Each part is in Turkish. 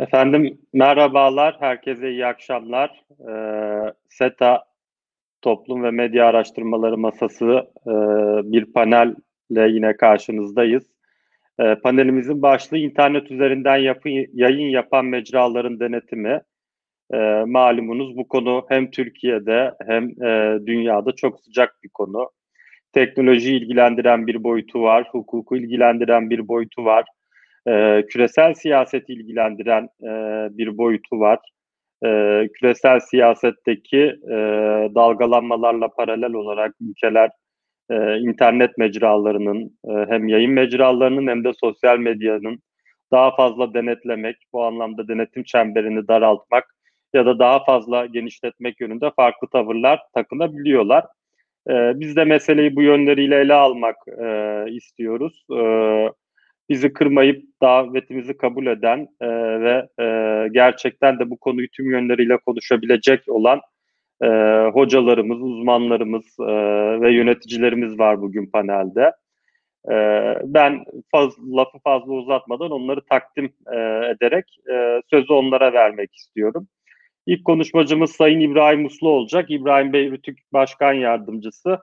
Efendim merhabalar, herkese iyi akşamlar. Ee, SETA Toplum ve Medya Araştırmaları Masası e, bir panelle yine karşınızdayız. E, panelimizin başlığı internet üzerinden yapı, yayın yapan mecraların denetimi. E, malumunuz bu konu hem Türkiye'de hem e, dünyada çok sıcak bir konu. Teknoloji ilgilendiren bir boyutu var, hukuku ilgilendiren bir boyutu var e, küresel siyaseti ilgilendiren e, bir boyutu var. E, küresel siyasetteki e, dalgalanmalarla paralel olarak ülkeler e, internet mecralarının e, hem yayın mecralarının hem de sosyal medyanın daha fazla denetlemek, bu anlamda denetim çemberini daraltmak ya da daha fazla genişletmek yönünde farklı tavırlar takınabiliyorlar. E, biz de meseleyi bu yönleriyle ele almak e, istiyoruz. E, bizi kırmayıp davetimizi kabul eden e, ve e, gerçekten de bu konuyu tüm yönleriyle konuşabilecek olan e, hocalarımız, uzmanlarımız e, ve yöneticilerimiz var bugün panelde. E, ben faz, lafı fazla uzatmadan onları takdim e, ederek e, sözü onlara vermek istiyorum. İlk konuşmacımız Sayın İbrahim Uslu olacak. İbrahim Bey Rütük Başkan Yardımcısı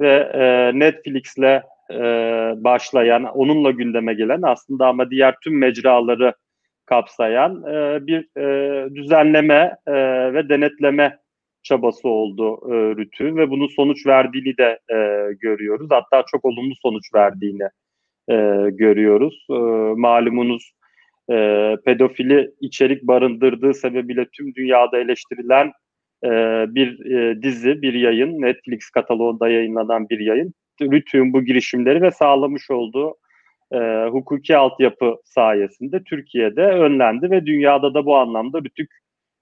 ve e, Netflix'le e, başlayan, onunla gündeme gelen aslında ama diğer tüm mecraları kapsayan e, bir e, düzenleme e, ve denetleme çabası oldu e, RÜTÜ ve bunun sonuç verdiğini de e, görüyoruz. Hatta çok olumlu sonuç verdiğini e, görüyoruz. E, malumunuz e, pedofili içerik barındırdığı sebebiyle tüm dünyada eleştirilen e, bir e, dizi, bir yayın, Netflix kataloğunda yayınlanan bir yayın bütün bu girişimleri ve sağlamış olduğu e, hukuki altyapı sayesinde Türkiye'de önlendi ve dünyada da bu anlamda Rütük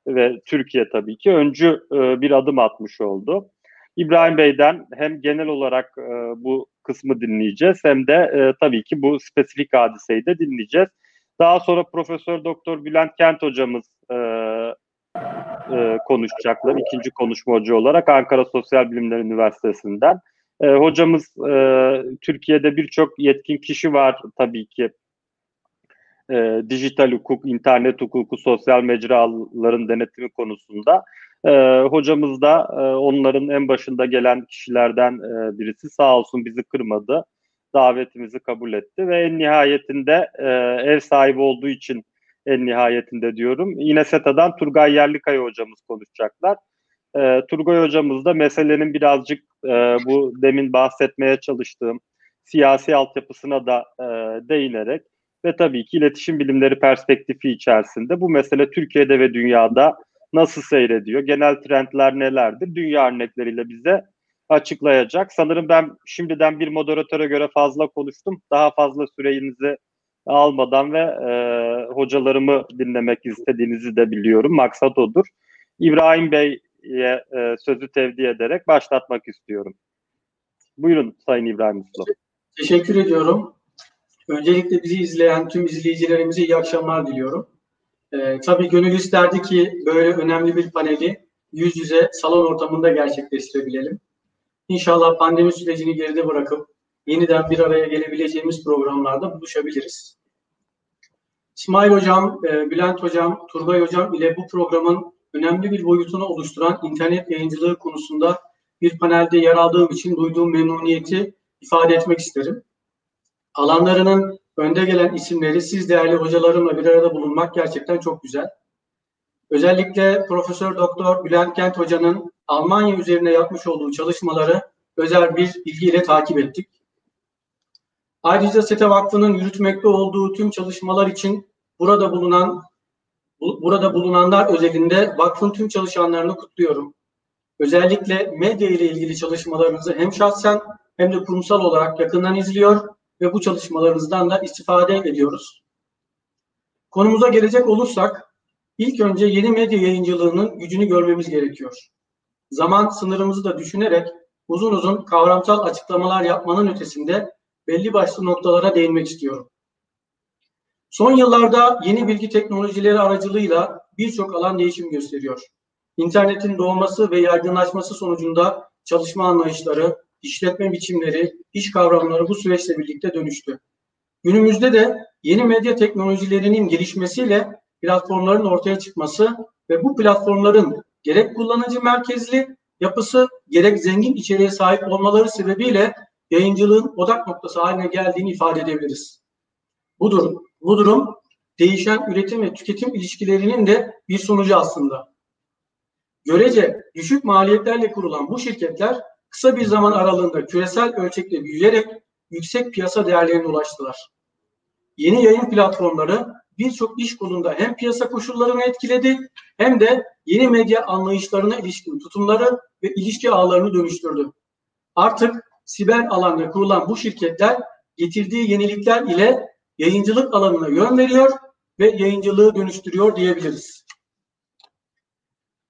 ve Türkiye tabii ki öncü e, bir adım atmış oldu. İbrahim Bey'den hem genel olarak e, bu kısmı dinleyeceğiz hem de e, tabii ki bu spesifik hadiseyi de dinleyeceğiz. Daha sonra Profesör Doktor Bülent Kent hocamız e, e, konuşacaklar. ikinci konuşmacı olarak Ankara Sosyal Bilimler Üniversitesi'nden. E, hocamız e, Türkiye'de birçok yetkin kişi var tabii ki. E, dijital hukuk, internet hukuku, sosyal mecraların denetimi konusunda. E, hocamız da e, onların en başında gelen kişilerden e, birisi sağ olsun bizi kırmadı. Davetimizi kabul etti ve en nihayetinde e, ev sahibi olduğu için en nihayetinde diyorum. Yine SETA'dan Turgay Yerlikaya hocamız konuşacaklar. E, Turgay hocamız da meselenin birazcık e, bu demin bahsetmeye çalıştığım siyasi altyapısına da e, değinerek ve tabii ki iletişim bilimleri perspektifi içerisinde bu mesele Türkiye'de ve dünyada nasıl seyrediyor, genel trendler nelerdir, dünya örnekleriyle bize açıklayacak. Sanırım ben şimdiden bir moderatöre göre fazla konuştum. Daha fazla sürenizi almadan ve e, hocalarımı dinlemek istediğinizi de biliyorum. Maksat odur. İbrahim Bey e, sözü tevdi ederek başlatmak istiyorum. Buyurun Sayın İbrahim Uslu. Teşekkür ediyorum. Öncelikle bizi izleyen tüm izleyicilerimize iyi akşamlar diliyorum. Ee, tabii gönül isterdi ki böyle önemli bir paneli yüz yüze salon ortamında gerçekleştirebilelim. İnşallah pandemi sürecini geride bırakıp yeniden bir araya gelebileceğimiz programlarda buluşabiliriz. İsmail Hocam, e, Bülent Hocam, Turgay Hocam ile bu programın önemli bir boyutunu oluşturan internet yayıncılığı konusunda bir panelde yer aldığım için duyduğum memnuniyeti ifade etmek isterim. Alanlarının önde gelen isimleri siz değerli hocalarımla bir arada bulunmak gerçekten çok güzel. Özellikle Profesör Doktor Bülent Kent Hoca'nın Almanya üzerine yapmış olduğu çalışmaları özel bir ilgiyle takip ettik. Ayrıca SETE Vakfı'nın yürütmekte olduğu tüm çalışmalar için burada bulunan burada bulunanlar özelinde vakfın tüm çalışanlarını kutluyorum. Özellikle medya ile ilgili çalışmalarınızı hem şahsen hem de kurumsal olarak yakından izliyor ve bu çalışmalarınızdan da istifade ediyoruz. Konumuza gelecek olursak, ilk önce yeni medya yayıncılığının gücünü görmemiz gerekiyor. Zaman sınırımızı da düşünerek uzun uzun kavramsal açıklamalar yapmanın ötesinde belli başlı noktalara değinmek istiyorum. Son yıllarda yeni bilgi teknolojileri aracılığıyla birçok alan değişim gösteriyor. İnternetin doğması ve yaygınlaşması sonucunda çalışma anlayışları, işletme biçimleri, iş kavramları bu süreçle birlikte dönüştü. Günümüzde de yeni medya teknolojilerinin gelişmesiyle platformların ortaya çıkması ve bu platformların gerek kullanıcı merkezli yapısı gerek zengin içeriğe sahip olmaları sebebiyle yayıncılığın odak noktası haline geldiğini ifade edebiliriz. Bu durum, bu durum değişen üretim ve tüketim ilişkilerinin de bir sonucu aslında. Görece düşük maliyetlerle kurulan bu şirketler kısa bir zaman aralığında küresel ölçekte büyüyerek yüksek piyasa değerlerine ulaştılar. Yeni yayın platformları birçok iş kolunda hem piyasa koşullarını etkiledi hem de yeni medya anlayışlarına ilişkin tutumları ve ilişki ağlarını dönüştürdü. Artık siber alanda kurulan bu şirketler getirdiği yenilikler ile yayıncılık alanına yön veriyor ve yayıncılığı dönüştürüyor diyebiliriz.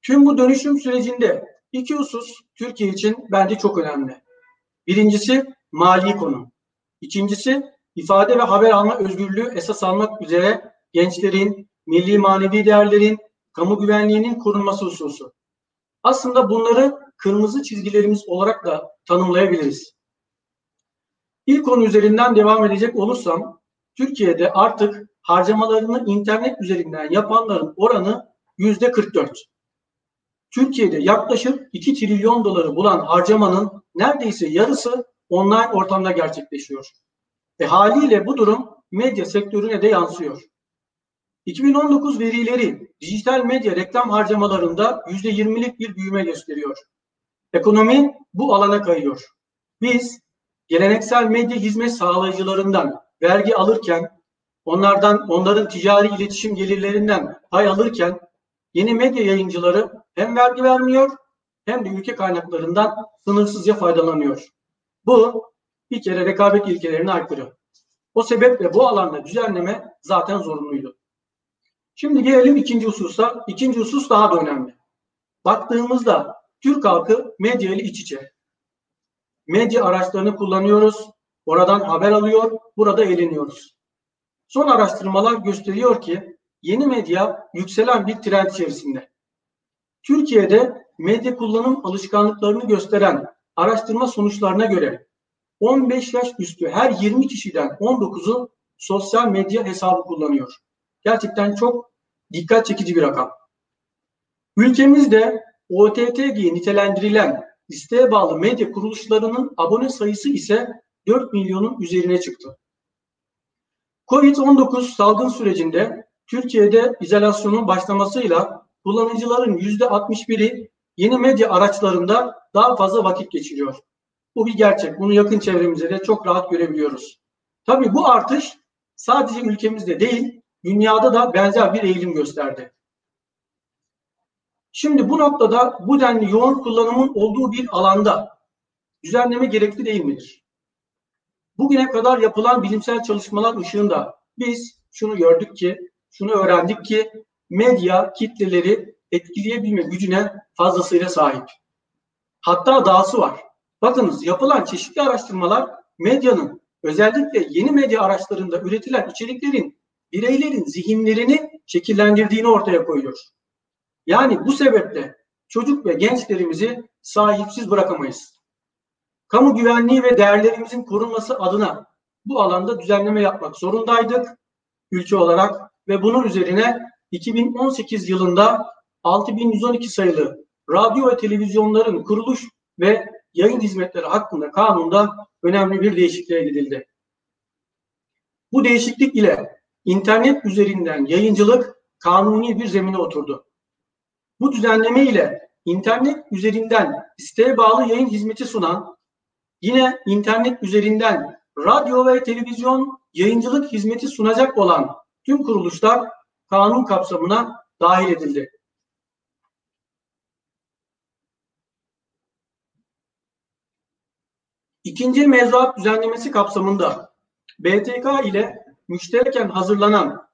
Tüm bu dönüşüm sürecinde iki husus Türkiye için bence çok önemli. Birincisi mali konu. İkincisi ifade ve haber alma özgürlüğü esas almak üzere gençlerin, milli manevi değerlerin, kamu güvenliğinin korunması hususu. Aslında bunları kırmızı çizgilerimiz olarak da tanımlayabiliriz. İlk konu üzerinden devam edecek olursam, Türkiye'de artık harcamalarını internet üzerinden yapanların oranı yüzde 44. Türkiye'de yaklaşık 2 trilyon doları bulan harcamanın neredeyse yarısı online ortamda gerçekleşiyor. Ve haliyle bu durum medya sektörüne de yansıyor. 2019 verileri dijital medya reklam harcamalarında %20'lik bir büyüme gösteriyor. Ekonomi bu alana kayıyor. Biz geleneksel medya hizmet sağlayıcılarından vergi alırken, onlardan onların ticari iletişim gelirlerinden pay alırken yeni medya yayıncıları hem vergi vermiyor hem de ülke kaynaklarından sınırsızca faydalanıyor. Bu bir kere rekabet ilkelerine aykırı. O sebeple bu alanda düzenleme zaten zorunluydu. Şimdi gelelim ikinci hususa. İkinci husus daha da önemli. Baktığımızda Türk halkı medya ile iç içe. Medya araçlarını kullanıyoruz. Oradan haber alıyor, burada eğleniyoruz. Son araştırmalar gösteriyor ki yeni medya yükselen bir trend içerisinde. Türkiye'de medya kullanım alışkanlıklarını gösteren araştırma sonuçlarına göre 15 yaş üstü her 20 kişiden 19'u sosyal medya hesabı kullanıyor. Gerçekten çok dikkat çekici bir rakam. Ülkemizde OTT diye nitelendirilen listeye bağlı medya kuruluşlarının abone sayısı ise 4 milyonun üzerine çıktı. Covid-19 salgın sürecinde Türkiye'de izolasyonun başlamasıyla kullanıcıların %61'i yeni medya araçlarında daha fazla vakit geçiriyor. Bu bir gerçek. Bunu yakın çevremizde de çok rahat görebiliyoruz. Tabii bu artış sadece ülkemizde değil, dünyada da benzer bir eğilim gösterdi. Şimdi bu noktada bu denli yoğun kullanımın olduğu bir alanda düzenleme gerekli değil midir? Bugüne kadar yapılan bilimsel çalışmalar ışığında biz şunu gördük ki, şunu öğrendik ki medya kitleleri etkileyebilme gücüne fazlasıyla sahip. Hatta dahası var. Bakınız yapılan çeşitli araştırmalar medyanın özellikle yeni medya araçlarında üretilen içeriklerin bireylerin zihinlerini şekillendirdiğini ortaya koyuyor. Yani bu sebeple çocuk ve gençlerimizi sahipsiz bırakamayız. Kamu güvenliği ve değerlerimizin korunması adına bu alanda düzenleme yapmak zorundaydık ülke olarak ve bunun üzerine 2018 yılında 6112 sayılı radyo ve televizyonların kuruluş ve yayın hizmetleri hakkında kanunda önemli bir değişikliğe gidildi. Bu değişiklik ile internet üzerinden yayıncılık kanuni bir zemine oturdu. Bu düzenleme ile internet üzerinden isteğe bağlı yayın hizmeti sunan, yine internet üzerinden radyo ve televizyon yayıncılık hizmeti sunacak olan tüm kuruluşlar kanun kapsamına dahil edildi. İkinci mevzuat düzenlemesi kapsamında BTK ile müştereken hazırlanan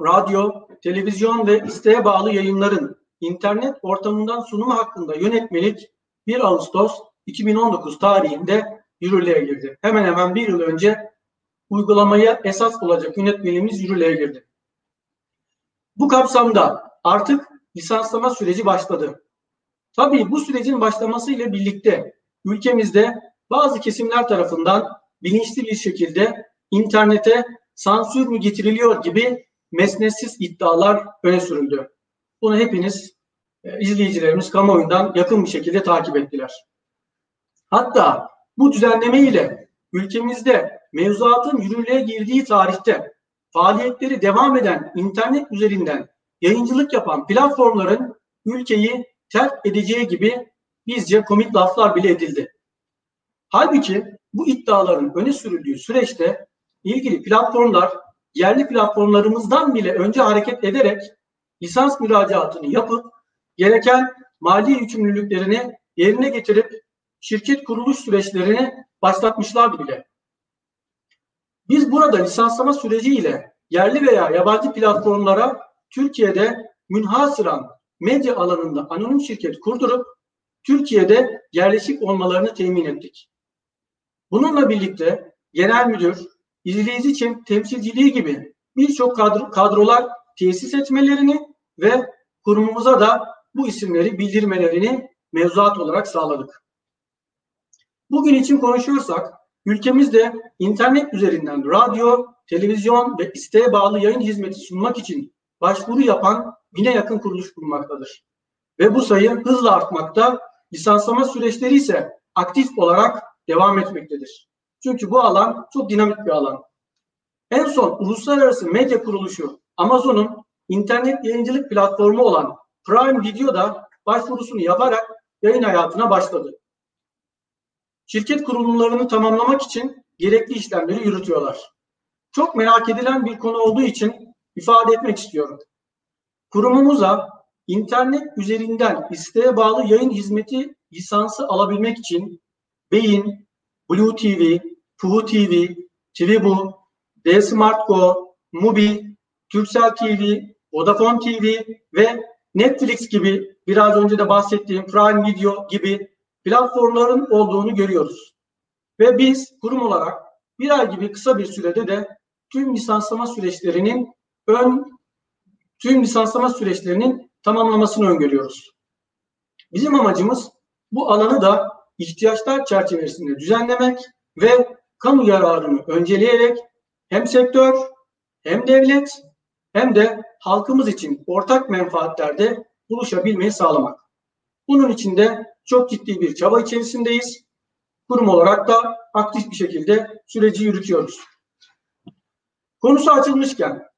radyo, televizyon ve isteğe bağlı yayınların internet ortamından sunumu hakkında yönetmelik 1 Ağustos 2019 tarihinde yürürlüğe girdi. Hemen hemen bir yıl önce uygulamaya esas olacak yönetmeliğimiz yürürlüğe girdi. Bu kapsamda artık lisanslama süreci başladı. Tabii bu sürecin başlaması ile birlikte ülkemizde bazı kesimler tarafından bilinçli bir şekilde internete sansür mü getiriliyor gibi mesnetsiz iddialar öne sürüldü. Bunu hepiniz e, izleyicilerimiz kamuoyundan yakın bir şekilde takip ettiler. Hatta bu düzenleme ile ülkemizde mevzuatın yürürlüğe girdiği tarihte faaliyetleri devam eden internet üzerinden yayıncılık yapan platformların ülkeyi terk edeceği gibi bizce komik laflar bile edildi. Halbuki bu iddiaların öne sürüldüğü süreçte ilgili platformlar yerli platformlarımızdan bile önce hareket ederek lisans müracaatını yapıp gereken mali yükümlülüklerini yerine getirip şirket kuruluş süreçlerini başlatmışlardı bile. Biz burada lisanslama süreciyle yerli veya yabancı platformlara Türkiye'de münhasıran medya alanında anonim şirket kurdurup Türkiye'de yerleşik olmalarını temin ettik. Bununla birlikte genel müdür, izleyici için temsilciliği gibi birçok kadro, kadrolar tesis etmelerini ve kurumumuza da bu isimleri bildirmelerini mevzuat olarak sağladık. Bugün için konuşuyorsak ülkemizde internet üzerinden radyo, televizyon ve isteğe bağlı yayın hizmeti sunmak için başvuru yapan bine yakın kuruluş bulunmaktadır. Ve bu sayı hızla artmakta, lisanslama süreçleri ise aktif olarak devam etmektedir. Çünkü bu alan çok dinamik bir alan. En son uluslararası medya kuruluşu Amazon'un internet yayıncılık platformu olan Prime Video da başvurusunu yaparak yayın hayatına başladı. Şirket kurulumlarını tamamlamak için gerekli işlemleri yürütüyorlar. Çok merak edilen bir konu olduğu için ifade etmek istiyorum. Kurumumuza internet üzerinden isteğe bağlı yayın hizmeti lisansı alabilmek için Beyin, Blue TV, Puhu TV, Tribu, D-Smart Go, Mubi, Turkcell TV, Vodafone TV ve Netflix gibi biraz önce de bahsettiğim Prime Video gibi platformların olduğunu görüyoruz. Ve biz kurum olarak bir ay gibi kısa bir sürede de tüm lisanslama süreçlerinin ön tüm lisanslama süreçlerinin tamamlamasını öngörüyoruz. Bizim amacımız bu alanı da ihtiyaçlar çerçevesinde düzenlemek ve kamu yararını önceleyerek hem sektör hem devlet hem de halkımız için ortak menfaatlerde buluşabilmeyi sağlamak. Bunun için de çok ciddi bir çaba içerisindeyiz. Kurum olarak da aktif bir şekilde süreci yürütüyoruz. Konusu açılmışken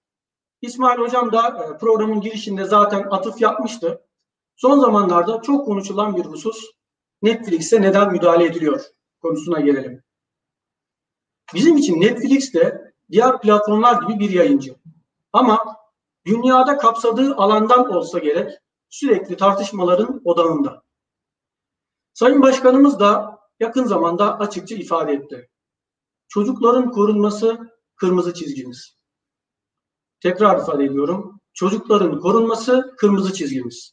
İsmail Hocam da e, programın girişinde zaten atıf yapmıştı. Son zamanlarda çok konuşulan bir husus Netflix'e neden müdahale ediliyor konusuna gelelim. Bizim için Netflix de diğer platformlar gibi bir yayıncı. Ama dünyada kapsadığı alandan olsa gerek sürekli tartışmaların odağında. Sayın Başkanımız da yakın zamanda açıkça ifade etti. Çocukların korunması kırmızı çizgimiz. Tekrar ifade ediyorum. Çocukların korunması kırmızı çizgimiz.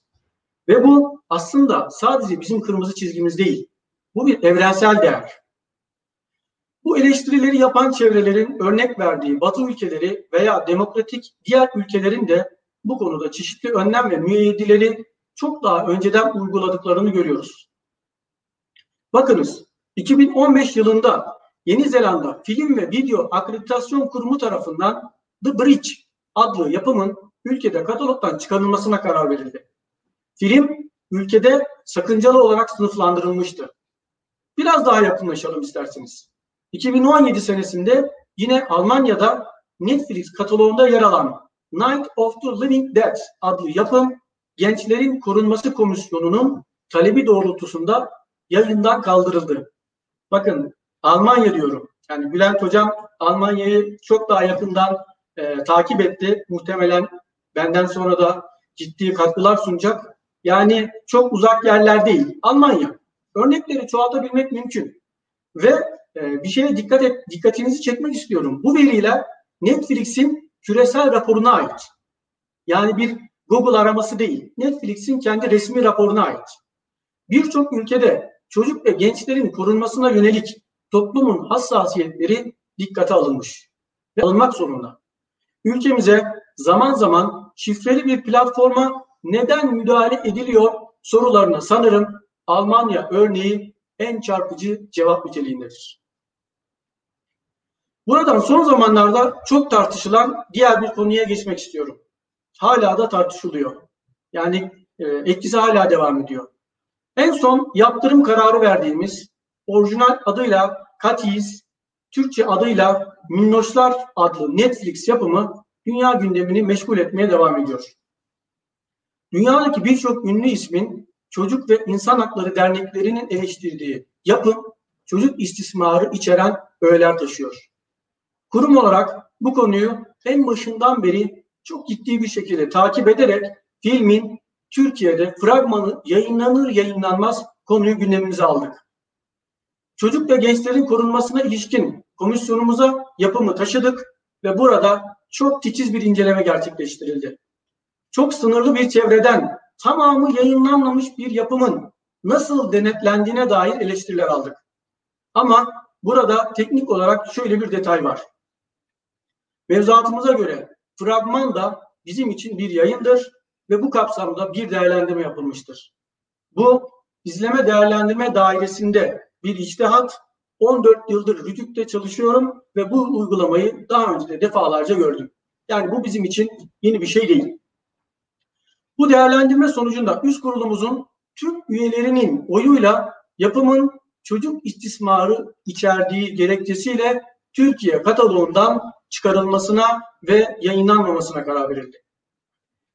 Ve bu aslında sadece bizim kırmızı çizgimiz değil. Bu bir evrensel değer. Bu eleştirileri yapan çevrelerin örnek verdiği Batı ülkeleri veya demokratik diğer ülkelerin de bu konuda çeşitli önlem ve müeyyideleri çok daha önceden uyguladıklarını görüyoruz. Bakınız 2015 yılında Yeni Zelanda Film ve Video Akreditasyon Kurumu tarafından The Bridge adlı yapımın ülkede katalogdan çıkarılmasına karar verildi. Film ülkede sakıncalı olarak sınıflandırılmıştı. Biraz daha yakınlaşalım isterseniz. 2017 senesinde yine Almanya'da Netflix kataloğunda yer alan Night of the Living Dead adlı yapım Gençlerin Korunması Komisyonu'nun talebi doğrultusunda yayından kaldırıldı. Bakın Almanya diyorum. Yani Bülent Hocam Almanya'yı çok daha yakından e, takip etti. Muhtemelen benden sonra da ciddi katkılar sunacak. Yani çok uzak yerler değil. Almanya. Örnekleri çoğaltabilmek mümkün. Ve e, bir şeye dikkat et, dikkatinizi çekmek istiyorum. Bu veriler Netflix'in küresel raporuna ait. Yani bir Google araması değil. Netflix'in kendi resmi raporuna ait. Birçok ülkede çocuk ve gençlerin korunmasına yönelik toplumun hassasiyetleri dikkate alınmış ve alınmak zorunda. Ülkemize zaman zaman şifreli bir platforma neden müdahale ediliyor sorularına sanırım Almanya örneği en çarpıcı cevap niteliğindedir. Buradan son zamanlarda çok tartışılan diğer bir konuya geçmek istiyorum. Hala da tartışılıyor. Yani e, etkisi hala devam ediyor. En son yaptırım kararı verdiğimiz orijinal adıyla Katiz, Türkçe adıyla Minnoşlar adlı Netflix yapımı dünya gündemini meşgul etmeye devam ediyor. Dünyadaki birçok ünlü ismin çocuk ve insan hakları derneklerinin eleştirdiği yapım çocuk istismarı içeren öğeler taşıyor. Kurum olarak bu konuyu en başından beri çok ciddi bir şekilde takip ederek filmin Türkiye'de fragmanı yayınlanır yayınlanmaz konuyu gündemimize aldık. Çocuk ve gençlerin korunmasına ilişkin komisyonumuza yapımı taşıdık ve burada çok titiz bir inceleme gerçekleştirildi. Çok sınırlı bir çevreden tamamı yayınlanmamış bir yapımın nasıl denetlendiğine dair eleştiriler aldık. Ama burada teknik olarak şöyle bir detay var. Mevzuatımıza göre fragman da bizim için bir yayındır ve bu kapsamda bir değerlendirme yapılmıştır. Bu izleme değerlendirme dairesinde bir içtihat 14 yıldır Rütük'te çalışıyorum ve bu uygulamayı daha önce de defalarca gördüm. Yani bu bizim için yeni bir şey değil. Bu değerlendirme sonucunda üst kurulumuzun tüm üyelerinin oyuyla yapımın çocuk istismarı içerdiği gerekçesiyle Türkiye kataloğundan çıkarılmasına ve yayınlanmamasına karar verildi.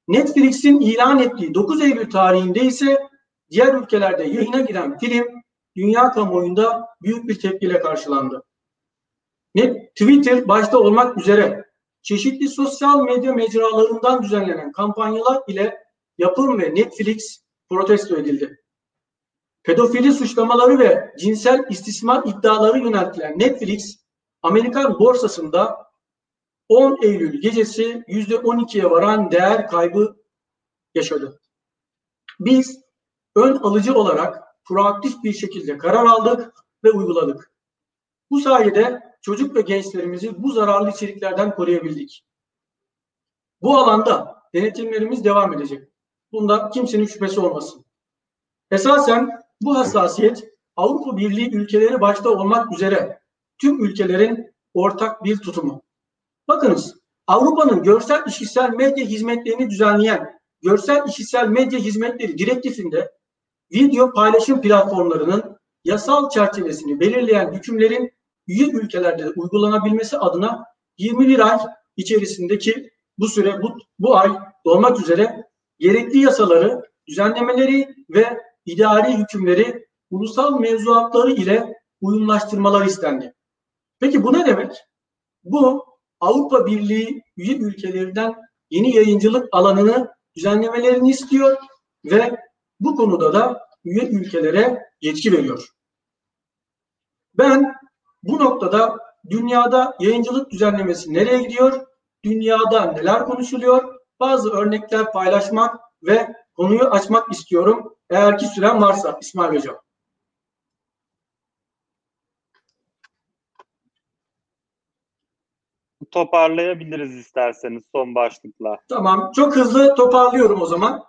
Netflix'in ilan ettiği 9 Eylül tarihinde ise diğer ülkelerde yayına giren film dünya kamuoyunda büyük bir tepkiyle karşılandı. Net, Twitter başta olmak üzere çeşitli sosyal medya mecralarından düzenlenen kampanyalar ile yapım ve Netflix protesto edildi. Pedofili suçlamaları ve cinsel istismar iddiaları yöneltilen Netflix, Amerikan borsasında 10 Eylül gecesi %12'ye varan değer kaybı yaşadı. Biz ön alıcı olarak proaktif bir şekilde karar aldık ve uyguladık. Bu sayede çocuk ve gençlerimizi bu zararlı içeriklerden koruyabildik. Bu alanda denetimlerimiz devam edecek. Bunda kimsenin şüphesi olmasın. Esasen bu hassasiyet Avrupa Birliği ülkeleri başta olmak üzere tüm ülkelerin ortak bir tutumu. Bakınız Avrupa'nın görsel işitsel medya hizmetlerini düzenleyen görsel işitsel medya hizmetleri direktifinde video paylaşım platformlarının yasal çerçevesini belirleyen hükümlerin üye ülkelerde uygulanabilmesi adına 21 ay içerisindeki bu süre bu, bu ay dolmak üzere gerekli yasaları, düzenlemeleri ve idari hükümleri ulusal mevzuatları ile uyumlaştırmalar istendi. Peki bu ne demek? Bu Avrupa Birliği üye ülkelerinden yeni yayıncılık alanını düzenlemelerini istiyor ve bu konuda da üye ülkelere yetki veriyor. Ben bu noktada dünyada yayıncılık düzenlemesi nereye gidiyor, dünyada neler konuşuluyor, bazı örnekler paylaşmak ve konuyu açmak istiyorum. Eğer ki süren varsa İsmail Hocam. Toparlayabiliriz isterseniz son başlıkla. Tamam. Çok hızlı toparlıyorum o zaman.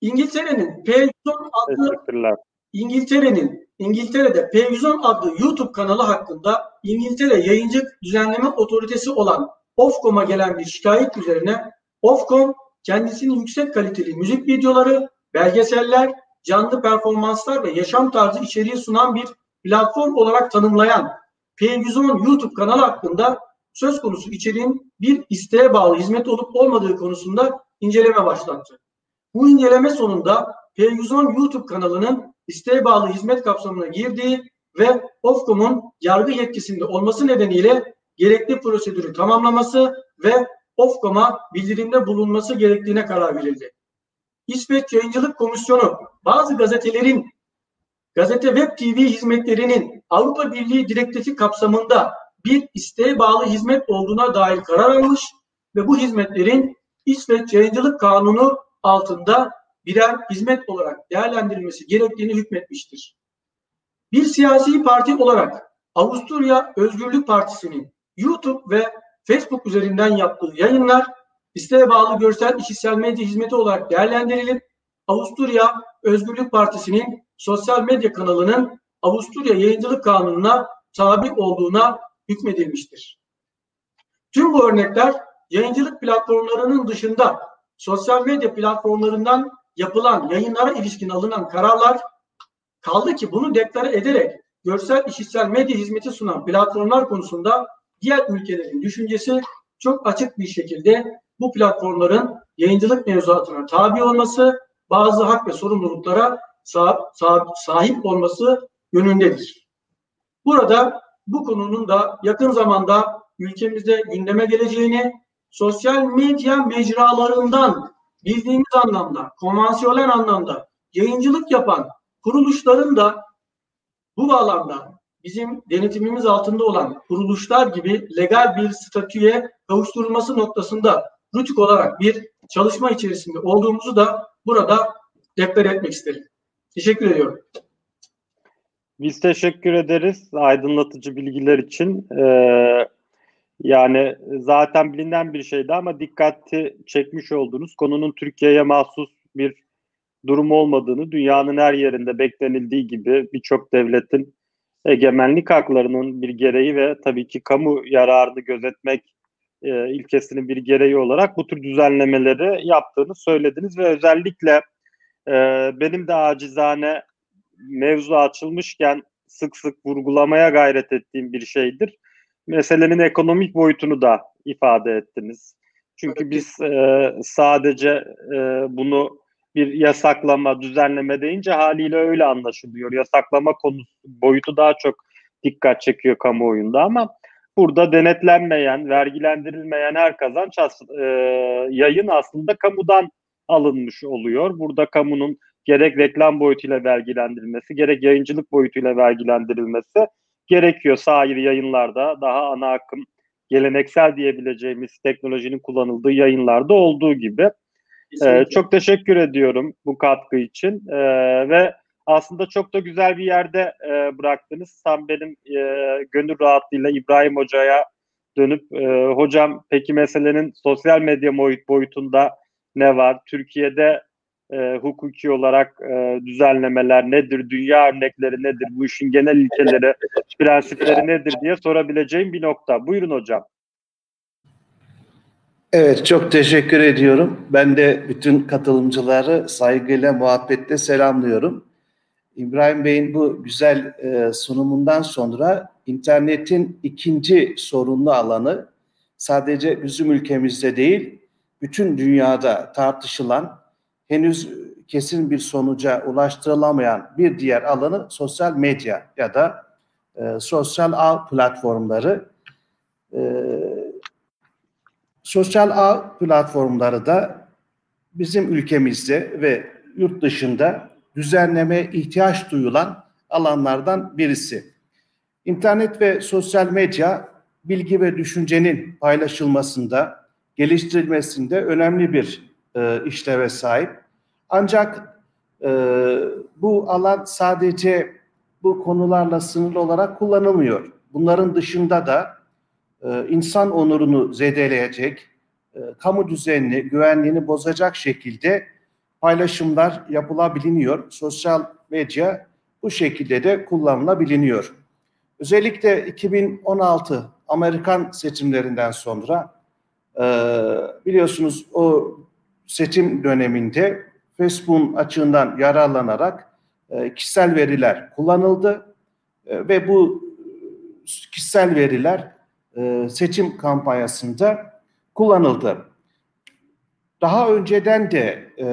İngiltere'nin P110 adlı. İngiltere'nin İngiltere'de P110 adlı YouTube kanalı hakkında İngiltere Yayıncı Düzenleme Otoritesi olan Ofcom'a gelen bir şikayet üzerine Ofcom kendisinin yüksek kaliteli müzik videoları, belgeseller, canlı performanslar ve yaşam tarzı içeriği sunan bir platform olarak tanımlayan P110 YouTube kanalı hakkında söz konusu içeriğin bir isteğe bağlı hizmet olup olmadığı konusunda inceleme başlattı. Bu inceleme sonunda P110 YouTube kanalının isteğe bağlı hizmet kapsamına girdiği ve Ofcom'un yargı yetkisinde olması nedeniyle gerekli prosedürü tamamlaması ve Ofcom'a bildirimde bulunması gerektiğine karar verildi. İsveç Yayıncılık Komisyonu bazı gazetelerin gazete web TV hizmetlerinin Avrupa Birliği direktifi kapsamında bir isteğe bağlı hizmet olduğuna dair karar almış ve bu hizmetlerin İsveç Yayıncılık Kanunu altında birer hizmet olarak değerlendirilmesi gerektiğini hükmetmiştir. Bir siyasi parti olarak Avusturya Özgürlük Partisi'nin YouTube ve Facebook üzerinden yaptığı yayınlar isteğe bağlı görsel işitsel medya hizmeti olarak değerlendirilip Avusturya Özgürlük Partisi'nin sosyal medya kanalının Avusturya Yayıncılık Kanunu'na tabi olduğuna hükmedilmiştir. Tüm bu örnekler yayıncılık platformlarının dışında sosyal medya platformlarından yapılan yayınlara ilişkin alınan kararlar kaldı ki bunu deklare ederek görsel işitsel medya hizmeti sunan platformlar konusunda diğer ülkelerin düşüncesi çok açık bir şekilde bu platformların yayıncılık mevzuatına tabi olması, bazı hak ve sorumluluklara sahip, sahip olması yönündedir. Burada bu konunun da yakın zamanda ülkemizde gündeme geleceğini, sosyal medya mecralarından bildiğimiz anlamda, konvansiyonel anlamda yayıncılık yapan kuruluşların da bu bağlamda bizim denetimimiz altında olan kuruluşlar gibi legal bir statüye kavuşturulması noktasında rütük olarak bir çalışma içerisinde olduğumuzu da burada deklar etmek isterim. Teşekkür ediyorum. Biz teşekkür ederiz aydınlatıcı bilgiler için. Ee, yani zaten bilinen bir şeydi ama dikkati çekmiş olduğunuz konunun Türkiye'ye mahsus bir durum olmadığını, dünyanın her yerinde beklenildiği gibi birçok devletin egemenlik haklarının bir gereği ve tabii ki kamu yararını gözetmek e, ilkesinin bir gereği olarak bu tür düzenlemeleri yaptığını söylediniz ve özellikle e, benim de acizane mevzu açılmışken sık sık vurgulamaya gayret ettiğim bir şeydir. Meselenin ekonomik boyutunu da ifade ettiniz. Çünkü biz e, sadece e, bunu bir yasaklama, düzenleme deyince haliyle öyle anlaşılıyor. Yasaklama konusu boyutu daha çok dikkat çekiyor kamuoyunda ama burada denetlenmeyen, vergilendirilmeyen her kazanç e, yayın aslında kamudan alınmış oluyor. Burada kamunun gerek reklam boyutuyla vergilendirilmesi, gerek yayıncılık boyutuyla vergilendirilmesi gerekiyor. Sahir yayınlarda daha ana akım, geleneksel diyebileceğimiz teknolojinin kullanıldığı yayınlarda olduğu gibi. Ee, çok teşekkür ediyorum bu katkı için ee, ve aslında çok da güzel bir yerde e, bıraktınız. Tam benim e, gönül rahatlığıyla İbrahim Hoca'ya dönüp e, hocam peki meselenin sosyal medya boyutunda ne var? Türkiye'de e, hukuki olarak e, düzenlemeler nedir? Dünya örnekleri nedir? Bu işin genel ilkeleri, prensipleri nedir diye sorabileceğim bir nokta. Buyurun hocam. Evet, çok teşekkür ediyorum. Ben de bütün katılımcıları saygıyla, muhabbetle selamlıyorum. İbrahim Bey'in bu güzel e, sunumundan sonra internetin ikinci sorunlu alanı sadece bizim ülkemizde değil, bütün dünyada tartışılan, henüz kesin bir sonuca ulaştırılamayan bir diğer alanı sosyal medya ya da e, sosyal ağ platformları. E, sosyal ağ platformları da bizim ülkemizde ve yurt dışında düzenleme ihtiyaç duyulan alanlardan birisi. İnternet ve sosyal medya bilgi ve düşüncenin paylaşılmasında, geliştirilmesinde önemli bir e, işleve sahip. Ancak e, bu alan sadece bu konularla sınırlı olarak kullanılmıyor. Bunların dışında da e, insan onurunu zedeleyecek, e, kamu düzenini, güvenliğini bozacak şekilde paylaşımlar yapılabiliyor. Sosyal medya bu şekilde de kullanılabiliyor. Özellikle 2016 Amerikan seçimlerinden sonra e, biliyorsunuz o seçim döneminde Facebook'un açığından yararlanarak e, kişisel veriler kullanıldı e, ve bu kişisel veriler e, seçim kampanyasında kullanıldı. Daha önceden de e,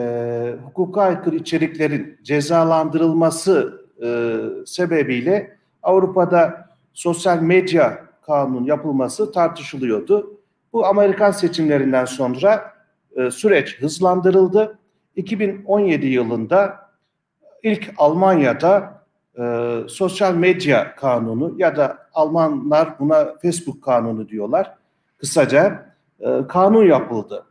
hukuka aykırı içeriklerin cezalandırılması e, sebebiyle Avrupa'da sosyal medya kanunun yapılması tartışılıyordu. Bu Amerikan seçimlerinden sonra e, süreç hızlandırıldı. 2017 yılında ilk Almanya'da e, sosyal medya kanunu ya da Almanlar buna Facebook kanunu diyorlar. Kısaca e, kanun yapıldı.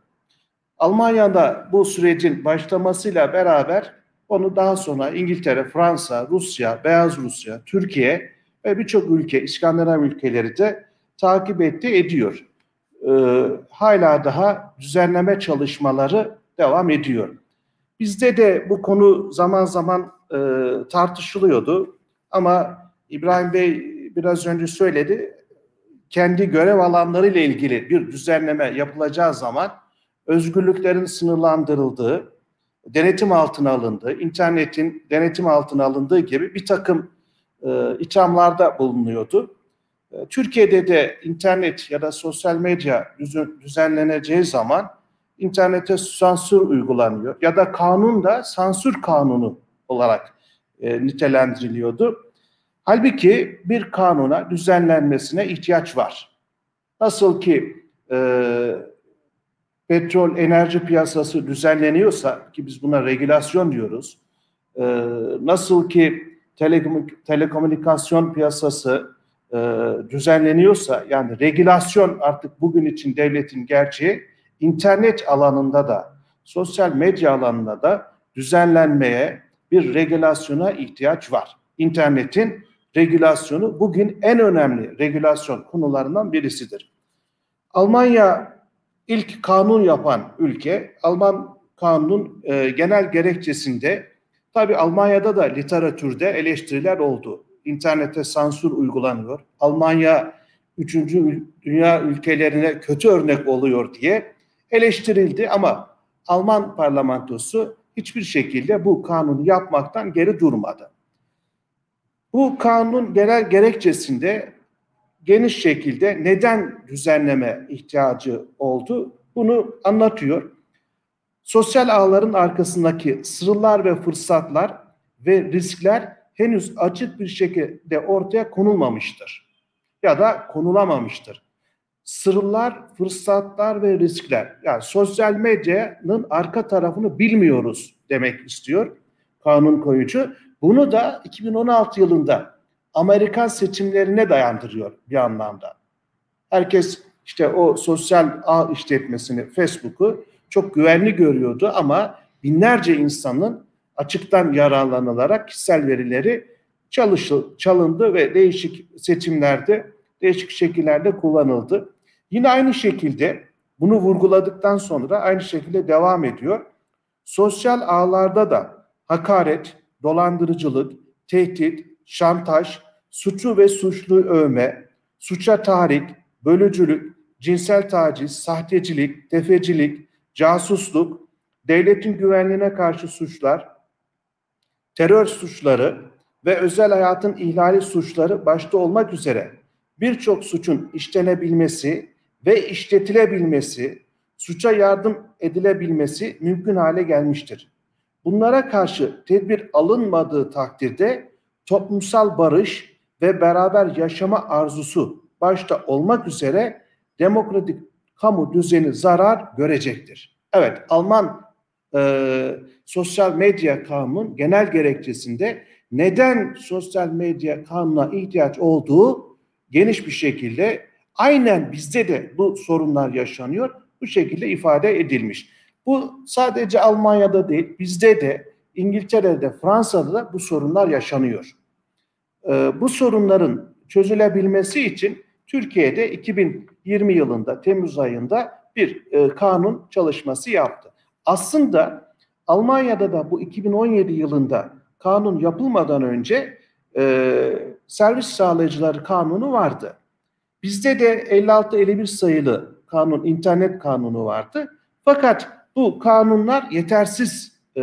Almanya'da bu sürecin başlamasıyla beraber onu daha sonra İngiltere, Fransa, Rusya, Beyaz Rusya, Türkiye ve birçok ülke, İskandinav ülkeleri de takip etti, ediyor. Ee, hala daha düzenleme çalışmaları devam ediyor. Bizde de bu konu zaman zaman e, tartışılıyordu ama İbrahim Bey biraz önce söyledi, kendi görev alanları ile ilgili bir düzenleme yapılacağı zaman özgürlüklerin sınırlandırıldığı, denetim altına alındığı, internetin denetim altına alındığı gibi bir takım e, ithamlarda bulunuyordu. E, Türkiye'de de internet ya da sosyal medya düzenleneceği zaman internete sansür uygulanıyor ya da kanun da sansür kanunu olarak e, nitelendiriliyordu. Halbuki bir kanuna düzenlenmesine ihtiyaç var. Nasıl ki e, petrol enerji piyasası düzenleniyorsa ki biz buna regülasyon diyoruz. E, nasıl ki telekom telekomünikasyon piyasası e, düzenleniyorsa yani regülasyon artık bugün için devletin gerçeği internet alanında da sosyal medya alanında da düzenlenmeye bir regülasyona ihtiyaç var. İnternetin regülasyonu bugün en önemli regülasyon konularından birisidir. Almanya ilk kanun yapan ülke. Alman kanunun e, genel gerekçesinde tabi Almanya'da da literatürde eleştiriler oldu. İnternete sansür uygulanıyor. Almanya üçüncü dünya ülkelerine kötü örnek oluyor diye eleştirildi ama Alman parlamentosu hiçbir şekilde bu kanunu yapmaktan geri durmadı. Bu kanun genel gerekçesinde geniş şekilde neden düzenleme ihtiyacı oldu bunu anlatıyor. Sosyal ağların arkasındaki sırlar ve fırsatlar ve riskler henüz açık bir şekilde ortaya konulmamıştır ya da konulamamıştır. Sırlar, fırsatlar ve riskler. Yani sosyal medyanın arka tarafını bilmiyoruz demek istiyor kanun koyucu. Bunu da 2016 yılında Amerikan seçimlerine dayandırıyor bir anlamda. Herkes işte o sosyal ağ işletmesini, Facebook'u çok güvenli görüyordu ama binlerce insanın açıktan yararlanılarak kişisel verileri çalışı, çalındı ve değişik seçimlerde, değişik şekillerde kullanıldı. Yine aynı şekilde bunu vurguladıktan sonra aynı şekilde devam ediyor. Sosyal ağlarda da hakaret, dolandırıcılık, tehdit, şantaj, suçu ve suçlu övme, suça tahrik, bölücülük, cinsel taciz, sahtecilik, tefecilik, casusluk, devletin güvenliğine karşı suçlar, terör suçları ve özel hayatın ihlali suçları başta olmak üzere birçok suçun işlenebilmesi ve işletilebilmesi, suça yardım edilebilmesi mümkün hale gelmiştir. Bunlara karşı tedbir alınmadığı takdirde toplumsal barış ve beraber yaşama arzusu başta olmak üzere demokratik kamu düzeni zarar görecektir. Evet, Alman e, sosyal medya kanunun genel gerekçesinde neden sosyal medya kanuna ihtiyaç olduğu geniş bir şekilde aynen bizde de bu sorunlar yaşanıyor. Bu şekilde ifade edilmiş. Bu sadece Almanya'da değil, bizde de, İngiltere'de, Fransa'da da bu sorunlar yaşanıyor. Ee, bu sorunların çözülebilmesi için Türkiye'de 2020 yılında, Temmuz ayında bir e, kanun çalışması yaptı. Aslında Almanya'da da bu 2017 yılında kanun yapılmadan önce e, servis sağlayıcıları kanunu vardı. Bizde de 56-51 sayılı kanun, internet kanunu vardı. Fakat bu kanunlar yetersiz e,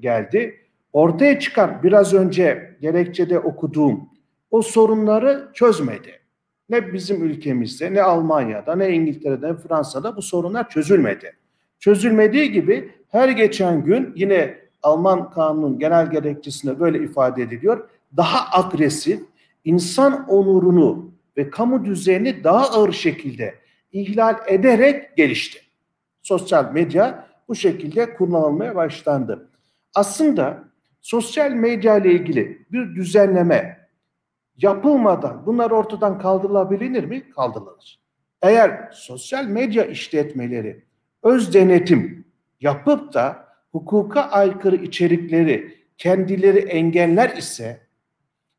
geldi. Ortaya çıkan biraz önce gerekçede okuduğum o sorunları çözmedi. Ne bizim ülkemizde, ne Almanya'da, ne İngiltere'de, ne Fransa'da bu sorunlar çözülmedi. Çözülmediği gibi her geçen gün yine Alman kanunun genel gerekçesinde böyle ifade ediliyor. Daha agresif, insan onurunu ve kamu düzenini daha ağır şekilde ihlal ederek gelişti. Sosyal medya bu şekilde kullanılmaya başlandı. Aslında sosyal medya ile ilgili bir düzenleme yapılmadan bunlar ortadan kaldırılabilir mi? Kaldırılır. Eğer sosyal medya işletmeleri öz denetim yapıp da hukuka aykırı içerikleri kendileri engeller ise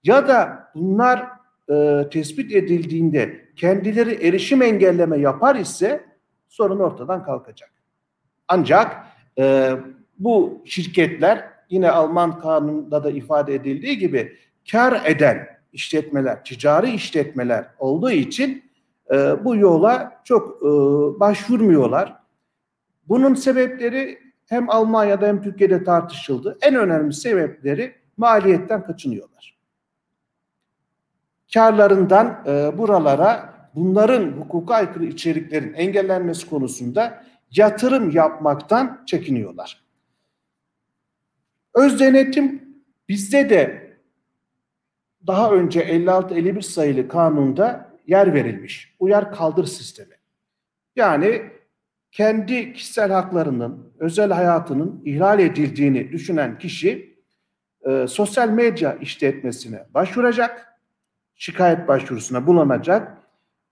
ya da bunlar e, tespit edildiğinde kendileri erişim engelleme yapar ise sorun ortadan kalkacak. Ancak e, bu şirketler yine Alman kanununda da ifade edildiği gibi kar eden işletmeler, ticari işletmeler olduğu için e, bu yola çok e, başvurmuyorlar. Bunun sebepleri hem Almanya'da hem Türkiye'de tartışıldı. En önemli sebepleri maliyetten kaçınıyorlar. Karlarından e, buralara bunların hukuka aykırı içeriklerin engellenmesi konusunda yatırım yapmaktan çekiniyorlar. Öz denetim bizde de daha önce 56-51 sayılı kanunda yer verilmiş. Uyar kaldır sistemi. Yani kendi kişisel haklarının, özel hayatının ihlal edildiğini düşünen kişi e, sosyal medya işletmesine başvuracak, şikayet başvurusuna bulunacak.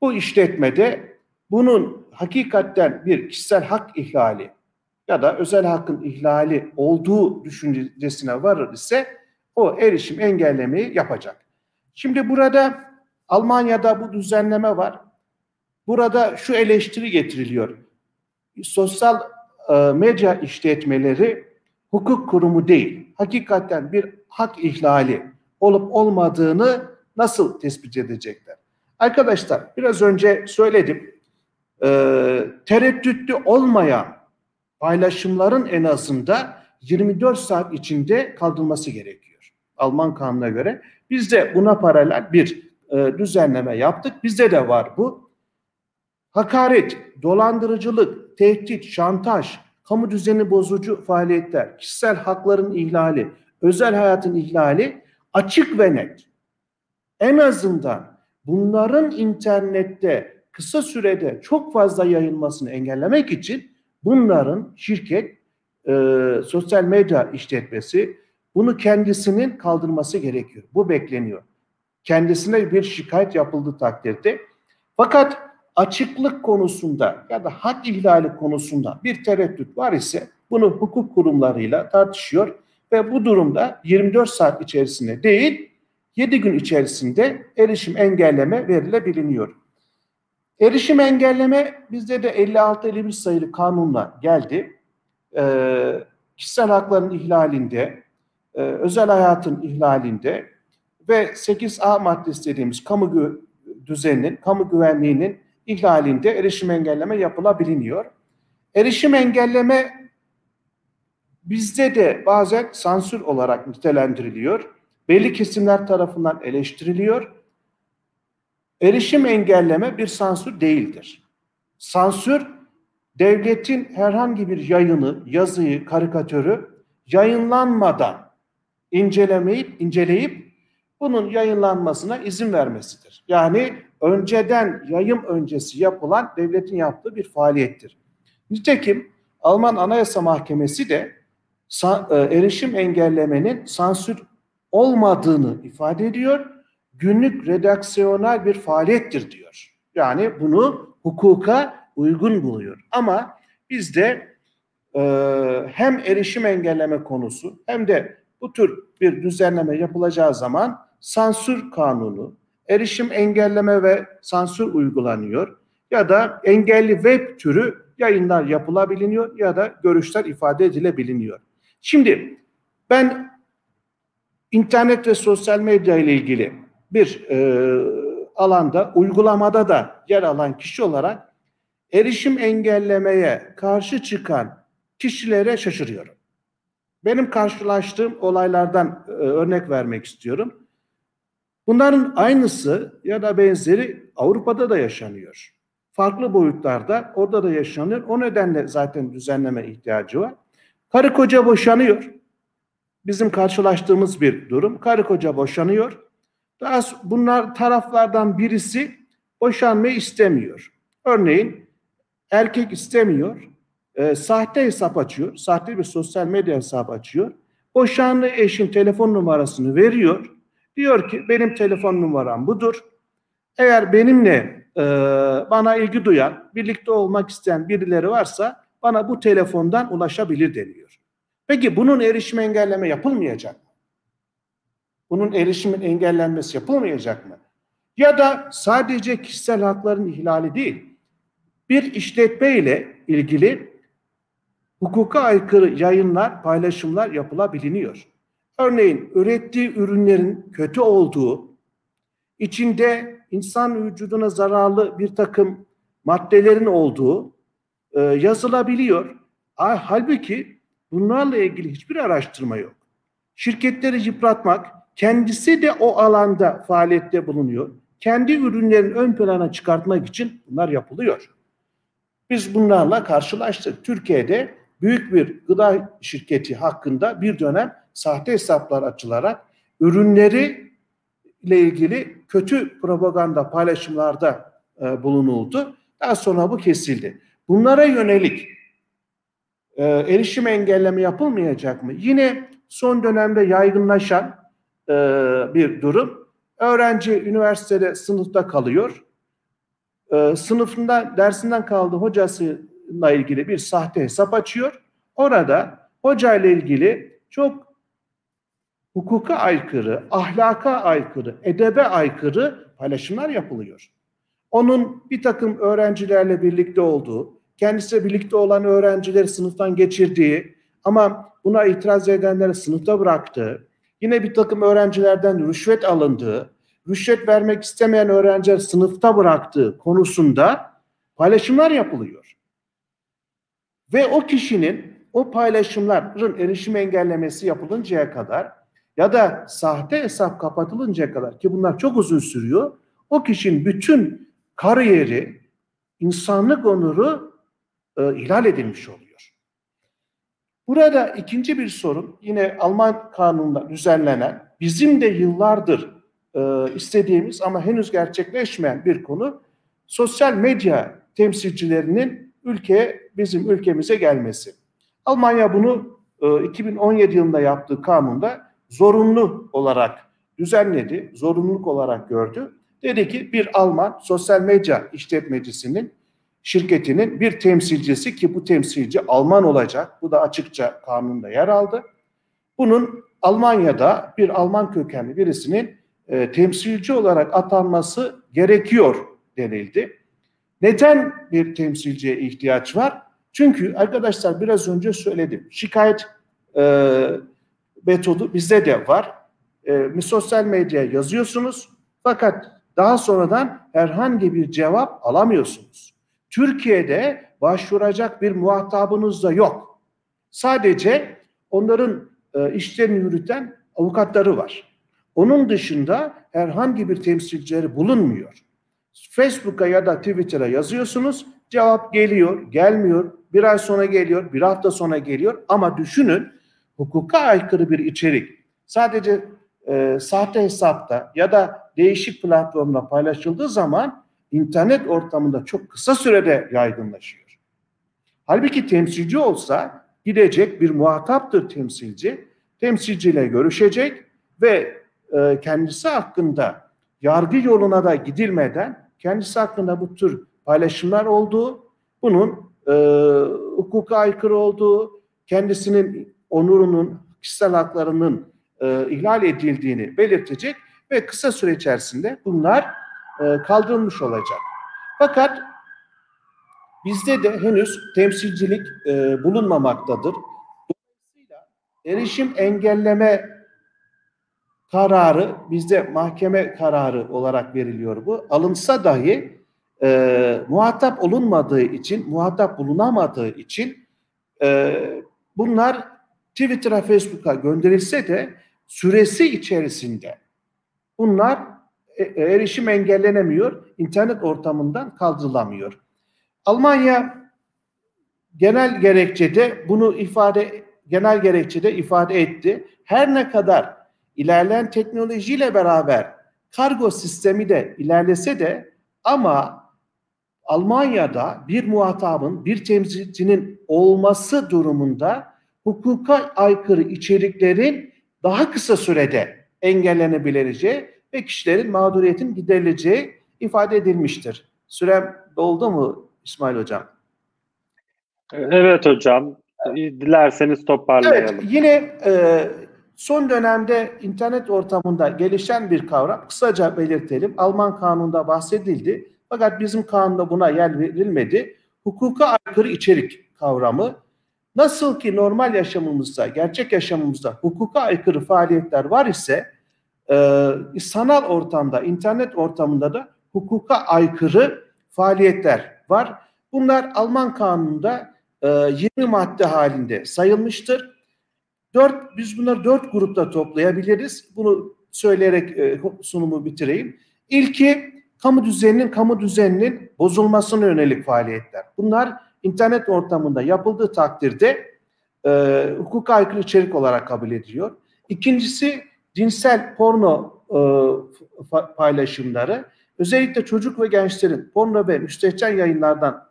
Bu işletmede bunun hakikatten bir kişisel hak ihlali ya da özel hakkın ihlali olduğu düşüncesine varır ise o erişim engellemeyi yapacak. Şimdi burada Almanya'da bu düzenleme var. Burada şu eleştiri getiriliyor. Sosyal e, medya işletmeleri hukuk kurumu değil. Hakikaten bir hak ihlali olup olmadığını nasıl tespit edecekler? Arkadaşlar biraz önce söyledim. E, tereddütlü olmayan paylaşımların en azında 24 saat içinde kaldırılması gerekiyor. Alman kanuna göre. Biz de buna paralel bir e, düzenleme yaptık. Bizde de var bu. Hakaret, dolandırıcılık, tehdit, şantaj, kamu düzeni bozucu faaliyetler, kişisel hakların ihlali, özel hayatın ihlali açık ve net. En azından bunların internette kısa sürede çok fazla yayılmasını engellemek için bunların şirket, e, sosyal medya işletmesi bunu kendisinin kaldırması gerekiyor. Bu bekleniyor. Kendisine bir şikayet yapıldığı takdirde. Fakat açıklık konusunda ya da hak ihlali konusunda bir tereddüt var ise bunu hukuk kurumlarıyla tartışıyor ve bu durumda 24 saat içerisinde değil 7 gün içerisinde erişim engelleme verilebiliyor. Erişim engelleme bizde de 56-51 sayılı kanunla geldi. Ee, kişisel hakların ihlalinde, e, özel hayatın ihlalinde ve 8A maddesi dediğimiz kamu gü düzeninin, kamu güvenliğinin ihlalinde erişim engelleme yapılabiliyor. Erişim engelleme bizde de bazen sansür olarak nitelendiriliyor. Belli kesimler tarafından eleştiriliyor. Erişim engelleme bir sansür değildir. Sansür devletin herhangi bir yayını, yazıyı, karikatürü yayınlanmadan incelemeyip inceleyip bunun yayınlanmasına izin vermesidir. Yani önceden yayım öncesi yapılan devletin yaptığı bir faaliyettir. Nitekim Alman Anayasa Mahkemesi de e, erişim engellemenin sansür olmadığını ifade ediyor. Günlük redaksiyonel bir faaliyettir diyor. Yani bunu hukuka uygun buluyor. Ama bizde e, hem erişim engelleme konusu hem de bu tür bir düzenleme yapılacağı zaman sansür kanunu, erişim engelleme ve sansür uygulanıyor ya da engelli web türü yayınlar yapılabiliyor ya da görüşler ifade edilebiliyor. Şimdi ben internet ve sosyal medya ile ilgili bir e, alanda, uygulamada da yer alan kişi olarak erişim engellemeye karşı çıkan kişilere şaşırıyorum. Benim karşılaştığım olaylardan e, örnek vermek istiyorum. Bunların aynısı ya da benzeri Avrupa'da da yaşanıyor. Farklı boyutlarda orada da yaşanıyor. O nedenle zaten düzenleme ihtiyacı var. Karı koca boşanıyor. Bizim karşılaştığımız bir durum. Karı koca boşanıyor. Daha bunlar taraflardan birisi boşanmayı istemiyor. Örneğin erkek istemiyor. E, sahte hesap açıyor. Sahte bir sosyal medya hesabı açıyor. Boşanlı eşin telefon numarasını veriyor Diyor ki benim telefon numaram budur. Eğer benimle e, bana ilgi duyan, birlikte olmak isteyen birileri varsa bana bu telefondan ulaşabilir deniyor. Peki bunun erişim engelleme yapılmayacak mı? Bunun erişimin engellenmesi yapılmayacak mı? Ya da sadece kişisel hakların ihlali değil, bir işletme ile ilgili hukuka aykırı yayınlar, paylaşımlar yapılabiliyor. Örneğin ürettiği ürünlerin kötü olduğu içinde insan vücuduna zararlı bir takım maddelerin olduğu e, yazılabiliyor. Halbuki bunlarla ilgili hiçbir araştırma yok. Şirketleri yıpratmak, kendisi de o alanda faaliyette bulunuyor. Kendi ürünlerini ön plana çıkartmak için bunlar yapılıyor. Biz bunlarla karşılaştık. Türkiye'de büyük bir gıda şirketi hakkında bir dönem sahte hesaplar açılarak ürünleri ile ilgili kötü propaganda paylaşımlarda e, bulunuldu. Daha sonra bu kesildi. Bunlara yönelik e, erişim engelleme yapılmayacak mı? Yine son dönemde yaygınlaşan e, bir durum. Öğrenci üniversitede sınıfta kalıyor. E, sınıfında dersinden kaldığı hocasıyla ilgili bir sahte hesap açıyor. Orada hoca ile ilgili çok hukuka aykırı, ahlaka aykırı, edebe aykırı paylaşımlar yapılıyor. Onun bir takım öğrencilerle birlikte olduğu, kendisi birlikte olan öğrencileri sınıftan geçirdiği ama buna itiraz edenleri sınıfta bıraktığı, yine bir takım öğrencilerden rüşvet alındığı, rüşvet vermek istemeyen öğrenciler sınıfta bıraktığı konusunda paylaşımlar yapılıyor. Ve o kişinin o paylaşımların erişim engellemesi yapılıncaya kadar ya da sahte hesap kapatılıncaya kadar ki bunlar çok uzun sürüyor. O kişinin bütün kariyeri, insanlık onuru e, ihlal edilmiş oluyor. Burada ikinci bir sorun yine Alman kanununda düzenlenen bizim de yıllardır e, istediğimiz ama henüz gerçekleşmeyen bir konu sosyal medya temsilcilerinin ülkeye bizim ülkemize gelmesi. Almanya bunu e, 2017 yılında yaptığı kanunda zorunlu olarak düzenledi, zorunluluk olarak gördü. Dedi ki bir Alman sosyal medya işletmecisinin şirketinin bir temsilcisi ki bu temsilci Alman olacak. Bu da açıkça kanunda yer aldı. Bunun Almanya'da bir Alman kökenli birisinin e, temsilci olarak atanması gerekiyor denildi. Neden bir temsilciye ihtiyaç var? Çünkü arkadaşlar biraz önce söyledim. Şikayet e, metodu bizde de var. E, sosyal medyaya yazıyorsunuz fakat daha sonradan herhangi bir cevap alamıyorsunuz. Türkiye'de başvuracak bir muhatabınız da yok. Sadece onların e, işlerini yürüten avukatları var. Onun dışında herhangi bir temsilcileri bulunmuyor. Facebook'a ya da Twitter'a yazıyorsunuz, cevap geliyor, gelmiyor, bir ay sonra geliyor, bir hafta sonra geliyor ama düşünün hukuka aykırı bir içerik sadece e, sahte hesapta ya da değişik platformda paylaşıldığı zaman internet ortamında çok kısa sürede yaygınlaşıyor. Halbuki temsilci olsa gidecek bir muhataptır temsilci, temsilciyle görüşecek ve e, kendisi hakkında yargı yoluna da gidilmeden kendisi hakkında bu tür paylaşımlar olduğu, bunun e, hukuka aykırı olduğu, kendisinin onurunun, kişisel haklarının e, ihlal edildiğini belirtecek ve kısa süre içerisinde bunlar e, kaldırılmış olacak. Fakat bizde de henüz temsilcilik e, bulunmamaktadır. Dolayısıyla erişim engelleme kararı bizde mahkeme kararı olarak veriliyor bu. Alınsa dahi e, muhatap olunmadığı için, muhatap bulunamadığı için e, bunlar Twitter'a, Facebook'a gönderilse de süresi içerisinde bunlar erişim engellenemiyor, internet ortamından kaldırılamıyor. Almanya genel gerekçede bunu ifade genel gerekçede ifade etti. Her ne kadar ilerleyen teknolojiyle beraber kargo sistemi de ilerlese de ama Almanya'da bir muhatabın, bir temsilcinin olması durumunda hukuka aykırı içeriklerin daha kısa sürede engellenebileceği ve kişilerin mağduriyetin giderileceği ifade edilmiştir. Sürem doldu mu İsmail Hocam? Evet hocam. Dilerseniz toparlayalım. Evet, yine e, son dönemde internet ortamında gelişen bir kavram. Kısaca belirtelim. Alman kanununda bahsedildi. Fakat bizim kanunda buna yer verilmedi. Hukuka aykırı içerik kavramı Nasıl ki normal yaşamımızda, gerçek yaşamımızda hukuka aykırı faaliyetler var ise e, sanal ortamda, internet ortamında da hukuka aykırı faaliyetler var. Bunlar Alman kanununda e, 20 madde halinde sayılmıştır. Dört, biz bunları dört grupta toplayabiliriz. Bunu söyleyerek e, sunumu bitireyim. İlki kamu düzeninin kamu düzeninin bozulmasına yönelik faaliyetler. Bunlar internet ortamında yapıldığı takdirde e, hukuka aykırı içerik olarak kabul ediliyor. İkincisi cinsel porno e, paylaşımları. Özellikle çocuk ve gençlerin porno ve müstehcen yayınlardan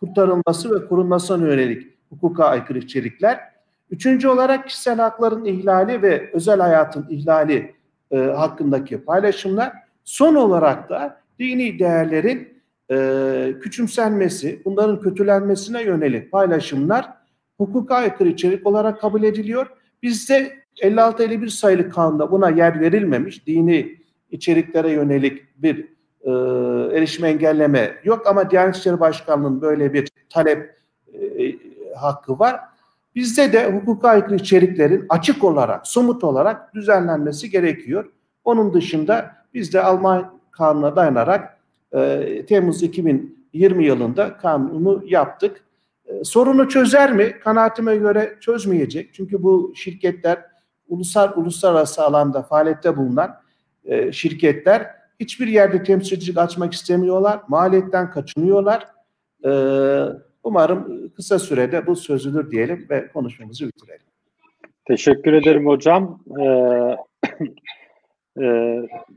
kurtarılması ve korunmasına yönelik hukuka aykırı içerikler. Üçüncü olarak kişisel hakların ihlali ve özel hayatın ihlali e, hakkındaki paylaşımlar. Son olarak da dini değerlerin e, küçümsenmesi, bunların kötülenmesine yönelik paylaşımlar hukuka aykırı içerik olarak kabul ediliyor. Bizde 56-51 sayılı kanunda buna yer verilmemiş. Dini içeriklere yönelik bir e, erişim engelleme yok ama Diyanet İşleri Başkanlığı'nın böyle bir talep e, hakkı var. Bizde de hukuka aykırı içeriklerin açık olarak, somut olarak düzenlenmesi gerekiyor. Onun dışında biz de Alman kanuna dayanarak e, Temmuz 2020 yılında kanunu yaptık. E, sorunu çözer mi? Kanaatime göre çözmeyecek. Çünkü bu şirketler ulusal uluslararası alanda faaliyette bulunan e, şirketler hiçbir yerde temsilcilik açmak istemiyorlar. Maliyetten kaçınıyorlar. E, umarım kısa sürede bu çözülür diyelim ve konuşmamızı bitirelim. Teşekkür ederim hocam. Ee, e,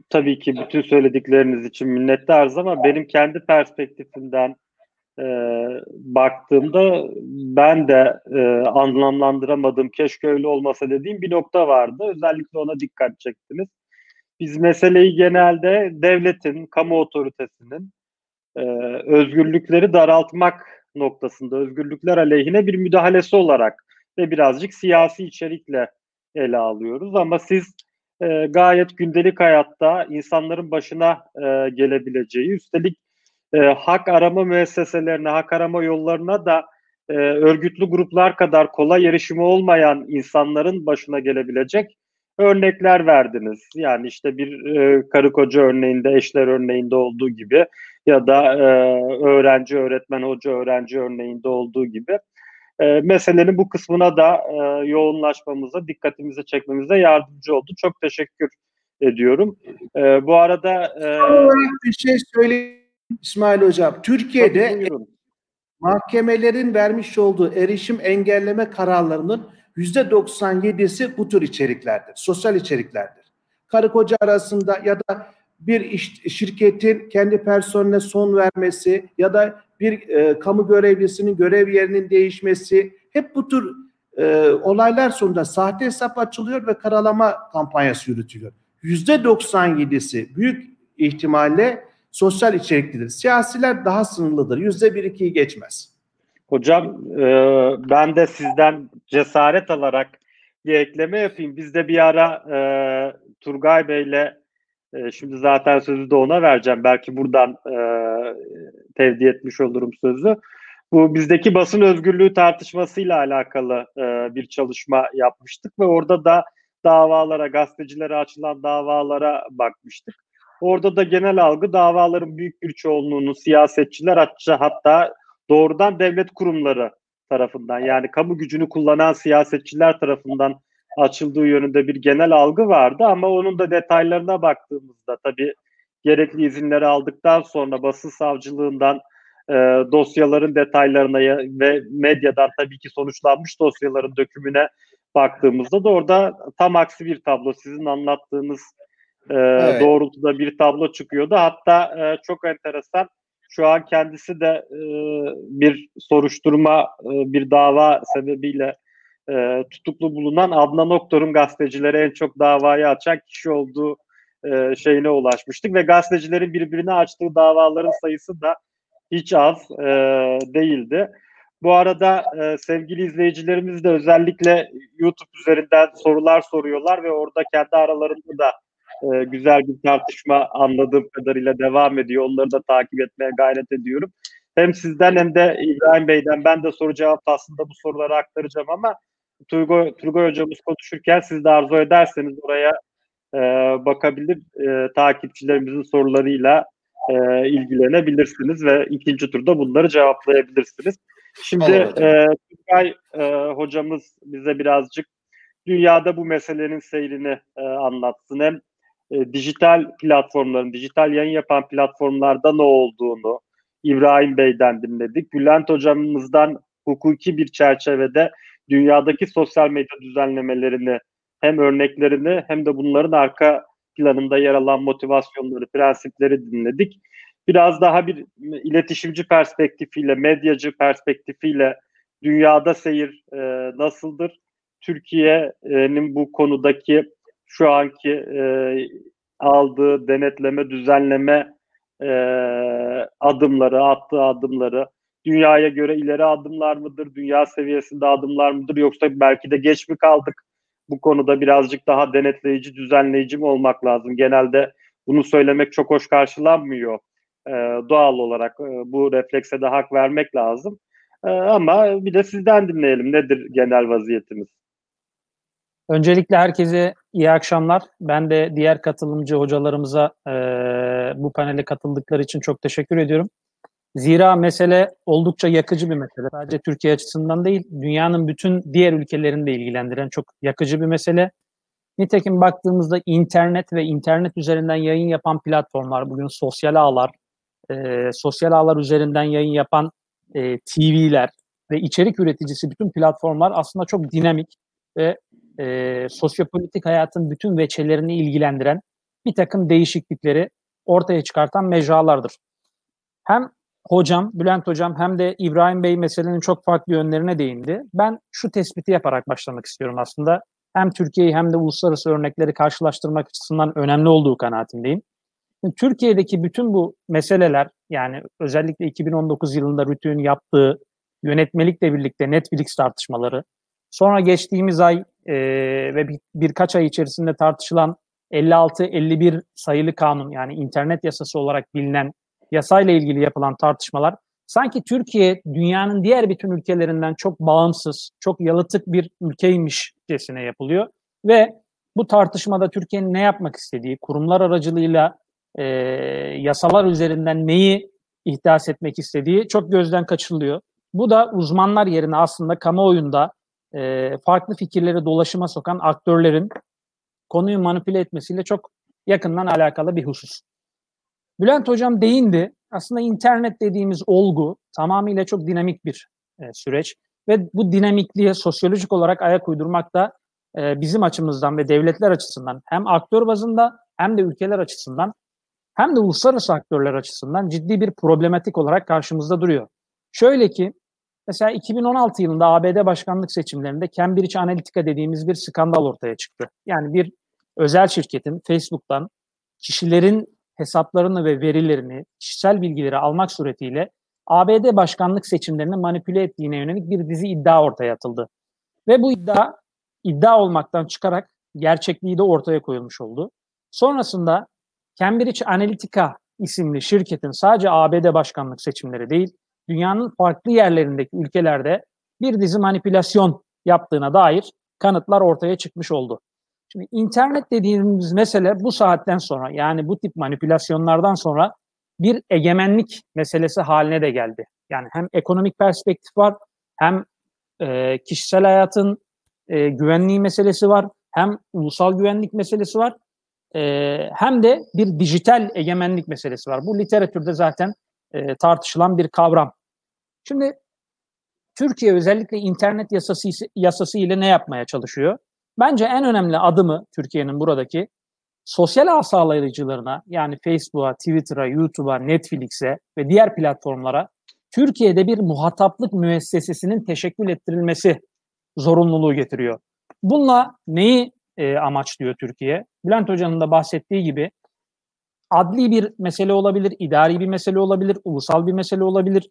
tabii ki bütün söyledikleriniz için minnettarız ama benim kendi perspektifimden e, baktığımda ben de e, anlamlandıramadım keşke öyle olmasa dediğim bir nokta vardı. Özellikle ona dikkat çektiniz. Biz meseleyi genelde devletin, kamu otoritesinin e, özgürlükleri daraltmak noktasında, özgürlükler aleyhine bir müdahalesi olarak ve birazcık siyasi içerikle ele alıyoruz. Ama siz e, gayet gündelik hayatta insanların başına e, gelebileceği, üstelik e, hak arama müesseselerine, hak arama yollarına da e, örgütlü gruplar kadar kolay erişimi olmayan insanların başına gelebilecek örnekler verdiniz. Yani işte bir e, karı koca örneğinde, eşler örneğinde olduğu gibi ya da e, öğrenci, öğretmen, hoca, öğrenci örneğinde olduğu gibi e, meselenin bu kısmına da e, yoğunlaşmamıza, dikkatimizi çekmemize yardımcı oldu. Çok teşekkür ediyorum. E, bu arada e, bir şey söyleyeyim İsmail Hocam. Türkiye'de mahkemelerin vermiş olduğu erişim engelleme kararlarının yüzde 97'si bu tür içeriklerdir. Sosyal içeriklerdir. Karı koca arasında ya da bir iş, şirketin kendi personeline son vermesi ya da bir e, kamu görevlisinin görev yerinin değişmesi hep bu tür e, olaylar sonunda sahte hesap açılıyor ve karalama kampanyası yürütülüyor. Yüzde 97'si büyük ihtimalle sosyal içeriklidir. Siyasiler daha sınırlıdır. Yüzde bir ikiyi geçmez. Hocam e, ben de sizden cesaret alarak bir ekleme yapayım. Biz de bir ara e, Turgay Bey'le e, şimdi zaten sözü de ona vereceğim. Belki buradan e, tevdi etmiş olurum sözü. Bu bizdeki basın özgürlüğü tartışmasıyla alakalı e, bir çalışma yapmıştık ve orada da davalara, gazetecilere açılan davalara bakmıştık. Orada da genel algı davaların büyük bir çoğunluğunu siyasetçiler hatta, hatta doğrudan devlet kurumları tarafından yani kamu gücünü kullanan siyasetçiler tarafından açıldığı yönünde bir genel algı vardı. Ama onun da detaylarına baktığımızda tabii gerekli izinleri aldıktan sonra basın savcılığından e, dosyaların detaylarına ve medyadan tabii ki sonuçlanmış dosyaların dökümüne baktığımızda da orada tam aksi bir tablo. Sizin anlattığınız e, evet. doğrultuda bir tablo çıkıyordu. Hatta e, çok enteresan şu an kendisi de e, bir soruşturma, e, bir dava sebebiyle e, tutuklu bulunan Adnan Oktor'un gazetecilere en çok davayı açan kişi olduğu e, şeyine ulaşmıştık ve gazetecilerin birbirine açtığı davaların sayısı da hiç az e, değildi. Bu arada e, sevgili izleyicilerimiz de özellikle YouTube üzerinden sorular soruyorlar ve orada kendi aralarında da e, güzel bir tartışma anladığım kadarıyla devam ediyor. Onları da takip etmeye gayret ediyorum. Hem sizden hem de İbrahim Bey'den ben de soru cevap aslında bu soruları aktaracağım ama Turgay, Turgay hocamız konuşurken siz de arzu ederseniz oraya e, bakabilir, e, takipçilerimizin sorularıyla e, ilgilenebilirsiniz ve ikinci turda bunları cevaplayabilirsiniz. Şimdi e, Tugay e, hocamız bize birazcık dünyada bu meselenin seyrini e, anlatsın. Hem e, dijital platformların, dijital yayın yapan platformlarda ne olduğunu İbrahim Bey'den dinledik. Bülent hocamızdan hukuki bir çerçevede dünyadaki sosyal medya düzenlemelerini hem örneklerini hem de bunların arka planında yer alan motivasyonları, prensipleri dinledik. Biraz daha bir iletişimci perspektifiyle, medyacı perspektifiyle dünyada seyir e, nasıldır? Türkiye'nin bu konudaki şu anki e, aldığı denetleme, düzenleme e, adımları, attığı adımları, dünyaya göre ileri adımlar mıdır, dünya seviyesinde adımlar mıdır yoksa belki de geç mi kaldık? Bu konuda birazcık daha denetleyici, düzenleyici mi olmak lazım? Genelde bunu söylemek çok hoş karşılanmıyor. E, doğal olarak e, bu reflekse de hak vermek lazım. E, ama bir de sizden dinleyelim. Nedir genel vaziyetimiz? Öncelikle herkese iyi akşamlar. Ben de diğer katılımcı hocalarımıza e, bu panele katıldıkları için çok teşekkür ediyorum. Zira mesele oldukça yakıcı bir mesele. Sadece Türkiye açısından değil, dünyanın bütün diğer ülkelerini de ilgilendiren çok yakıcı bir mesele. Nitekim baktığımızda internet ve internet üzerinden yayın yapan platformlar, bugün sosyal ağlar, e, sosyal ağlar üzerinden yayın yapan e, TV'ler ve içerik üreticisi bütün platformlar aslında çok dinamik ve e, sosyopolitik hayatın bütün veçelerini ilgilendiren bir takım değişiklikleri ortaya çıkartan mecralardır. Hem hocam, Bülent hocam hem de İbrahim Bey meselenin çok farklı yönlerine değindi. Ben şu tespiti yaparak başlamak istiyorum aslında. Hem Türkiye'yi hem de uluslararası örnekleri karşılaştırmak açısından önemli olduğu kanaatindeyim. Türkiye'deki bütün bu meseleler yani özellikle 2019 yılında Rütü'nün yaptığı yönetmelikle birlikte Netflix tartışmaları, sonra geçtiğimiz ay e, ve bir, birkaç ay içerisinde tartışılan 56-51 sayılı kanun yani internet yasası olarak bilinen yasayla ilgili yapılan tartışmalar sanki Türkiye dünyanın diğer bütün ülkelerinden çok bağımsız, çok yalıtık bir ülkeymişcesine yapılıyor ve bu tartışmada Türkiye'nin ne yapmak istediği, kurumlar aracılığıyla e, yasalar üzerinden neyi ihdas etmek istediği çok gözden kaçırılıyor. Bu da uzmanlar yerine aslında kamuoyunda e, farklı fikirleri dolaşıma sokan aktörlerin konuyu manipüle etmesiyle çok yakından alakalı bir husus. Bülent Hocam değindi. Aslında internet dediğimiz olgu tamamıyla çok dinamik bir e, süreç ve bu dinamikliğe sosyolojik olarak ayak uydurmak da e, bizim açımızdan ve devletler açısından hem aktör bazında hem de ülkeler açısından hem de uluslararası aktörler açısından ciddi bir problematik olarak karşımızda duruyor. Şöyle ki mesela 2016 yılında ABD başkanlık seçimlerinde Cambridge Analytica dediğimiz bir skandal ortaya çıktı. Yani bir özel şirketin Facebook'tan kişilerin hesaplarını ve verilerini, kişisel bilgileri almak suretiyle ABD başkanlık seçimlerini manipüle ettiğine yönelik bir dizi iddia ortaya atıldı. Ve bu iddia iddia olmaktan çıkarak gerçekliği de ortaya koyulmuş oldu. Sonrasında Cambridge Analytica isimli şirketin sadece ABD başkanlık seçimleri değil, dünyanın farklı yerlerindeki ülkelerde bir dizi manipülasyon yaptığına dair kanıtlar ortaya çıkmış oldu. Şimdi internet dediğimiz mesele bu saatten sonra yani bu tip manipülasyonlardan sonra bir egemenlik meselesi haline de geldi. Yani hem ekonomik perspektif var hem e, kişisel hayatın e, güvenliği meselesi var hem ulusal güvenlik meselesi var e, hem de bir dijital egemenlik meselesi var. Bu literatürde zaten e, tartışılan bir kavram. Şimdi Türkiye özellikle internet yasası, yasası ile ne yapmaya çalışıyor? Bence en önemli adımı Türkiye'nin buradaki sosyal ağ sağlayıcılarına yani Facebook'a, Twitter'a, YouTube'a, Netflix'e ve diğer platformlara Türkiye'de bir muhataplık müessesesinin teşekkül ettirilmesi zorunluluğu getiriyor. Bununla neyi e, amaçlıyor Türkiye? Bülent Hoca'nın da bahsettiği gibi adli bir mesele olabilir, idari bir mesele olabilir, ulusal bir mesele olabilir,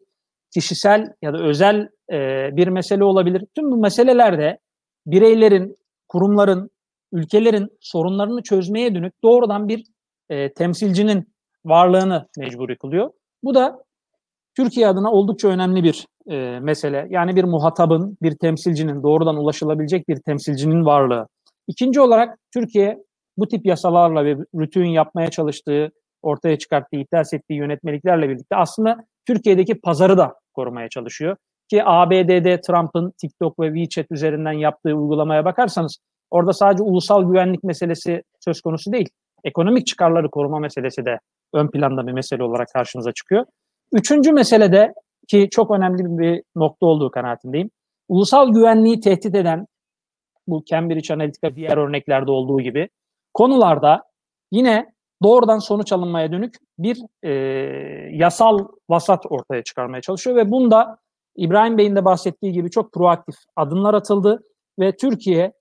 kişisel ya da özel e, bir mesele olabilir. Tüm bu meselelerde bireylerin, kurumların, ülkelerin sorunlarını çözmeye dönük doğrudan bir e, temsilcinin varlığını mecburi kılıyor. Bu da Türkiye adına oldukça önemli bir e, mesele. Yani bir muhatabın, bir temsilcinin, doğrudan ulaşılabilecek bir temsilcinin varlığı. İkinci olarak Türkiye bu tip yasalarla ve rütün yapmaya çalıştığı, ortaya çıkarttığı, iddias ettiği yönetmeliklerle birlikte aslında Türkiye'deki pazarı da korumaya çalışıyor. Ki ABD'de Trump'ın TikTok ve WeChat üzerinden yaptığı uygulamaya bakarsanız orada sadece ulusal güvenlik meselesi söz konusu değil. Ekonomik çıkarları koruma meselesi de ön planda bir mesele olarak karşımıza çıkıyor. Üçüncü mesele de ki çok önemli bir nokta olduğu kanaatindeyim. Ulusal güvenliği tehdit eden bu Cambridge Analytica diğer örneklerde olduğu gibi konularda yine doğrudan sonuç alınmaya dönük bir e, yasal vasat ortaya çıkarmaya çalışıyor ve bunda İbrahim Bey'in de bahsettiği gibi çok proaktif adımlar atıldı ve Türkiye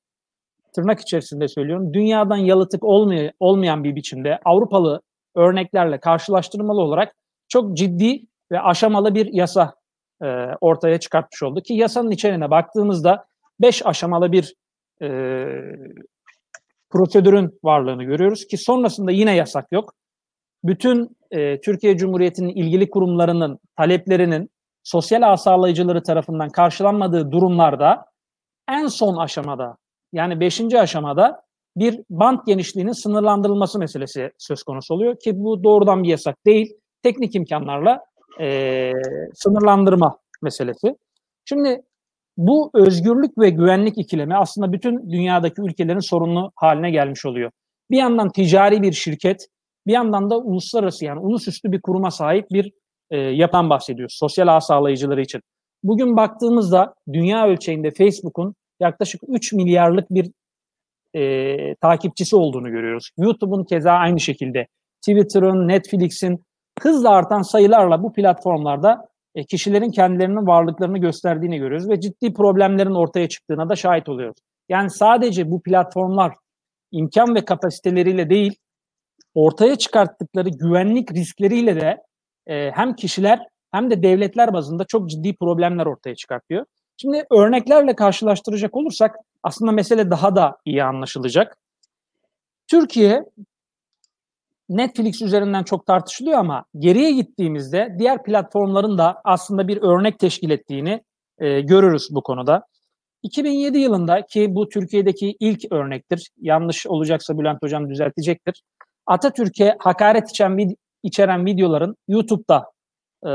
tırnak içerisinde söylüyorum dünyadan yalıtık olmay olmayan bir biçimde Avrupalı örneklerle karşılaştırmalı olarak çok ciddi ve aşamalı bir yasa e, ortaya çıkartmış oldu ki yasanın içeriğine baktığımızda beş aşamalı bir e, prosedürün varlığını görüyoruz ki sonrasında yine yasak yok. Bütün e, Türkiye Cumhuriyeti'nin ilgili kurumlarının taleplerinin sosyal ağ sağlayıcıları tarafından karşılanmadığı durumlarda en son aşamada yani beşinci aşamada bir bant genişliğinin sınırlandırılması meselesi söz konusu oluyor ki bu doğrudan bir yasak değil. Teknik imkanlarla e, sınırlandırma meselesi. Şimdi bu özgürlük ve güvenlik ikilemi aslında bütün dünyadaki ülkelerin sorunlu haline gelmiş oluyor. Bir yandan ticari bir şirket, bir yandan da uluslararası yani ulusüstü bir kuruma sahip bir e, yapıdan bahsediyoruz. Sosyal ağ sağlayıcıları için. Bugün baktığımızda dünya ölçeğinde Facebook'un yaklaşık 3 milyarlık bir e, takipçisi olduğunu görüyoruz. YouTube'un keza aynı şekilde. Twitter'ın, Netflix'in hızla artan sayılarla bu platformlarda e, kişilerin kendilerinin varlıklarını gösterdiğini görüyoruz ve ciddi problemlerin ortaya çıktığına da şahit oluyoruz. Yani sadece bu platformlar imkan ve kapasiteleriyle değil, ortaya çıkarttıkları güvenlik riskleriyle de e, hem kişiler hem de devletler bazında çok ciddi problemler ortaya çıkartıyor. Şimdi örneklerle karşılaştıracak olursak aslında mesele daha da iyi anlaşılacak. Türkiye Netflix üzerinden çok tartışılıyor ama geriye gittiğimizde diğer platformların da aslında bir örnek teşkil ettiğini e, görürüz bu konuda. 2007 yılında ki bu Türkiye'deki ilk örnektir. Yanlış olacaksa Bülent Hocam düzeltecektir. Atatürk'e hakaret içeren, içeren videoların YouTube'da e,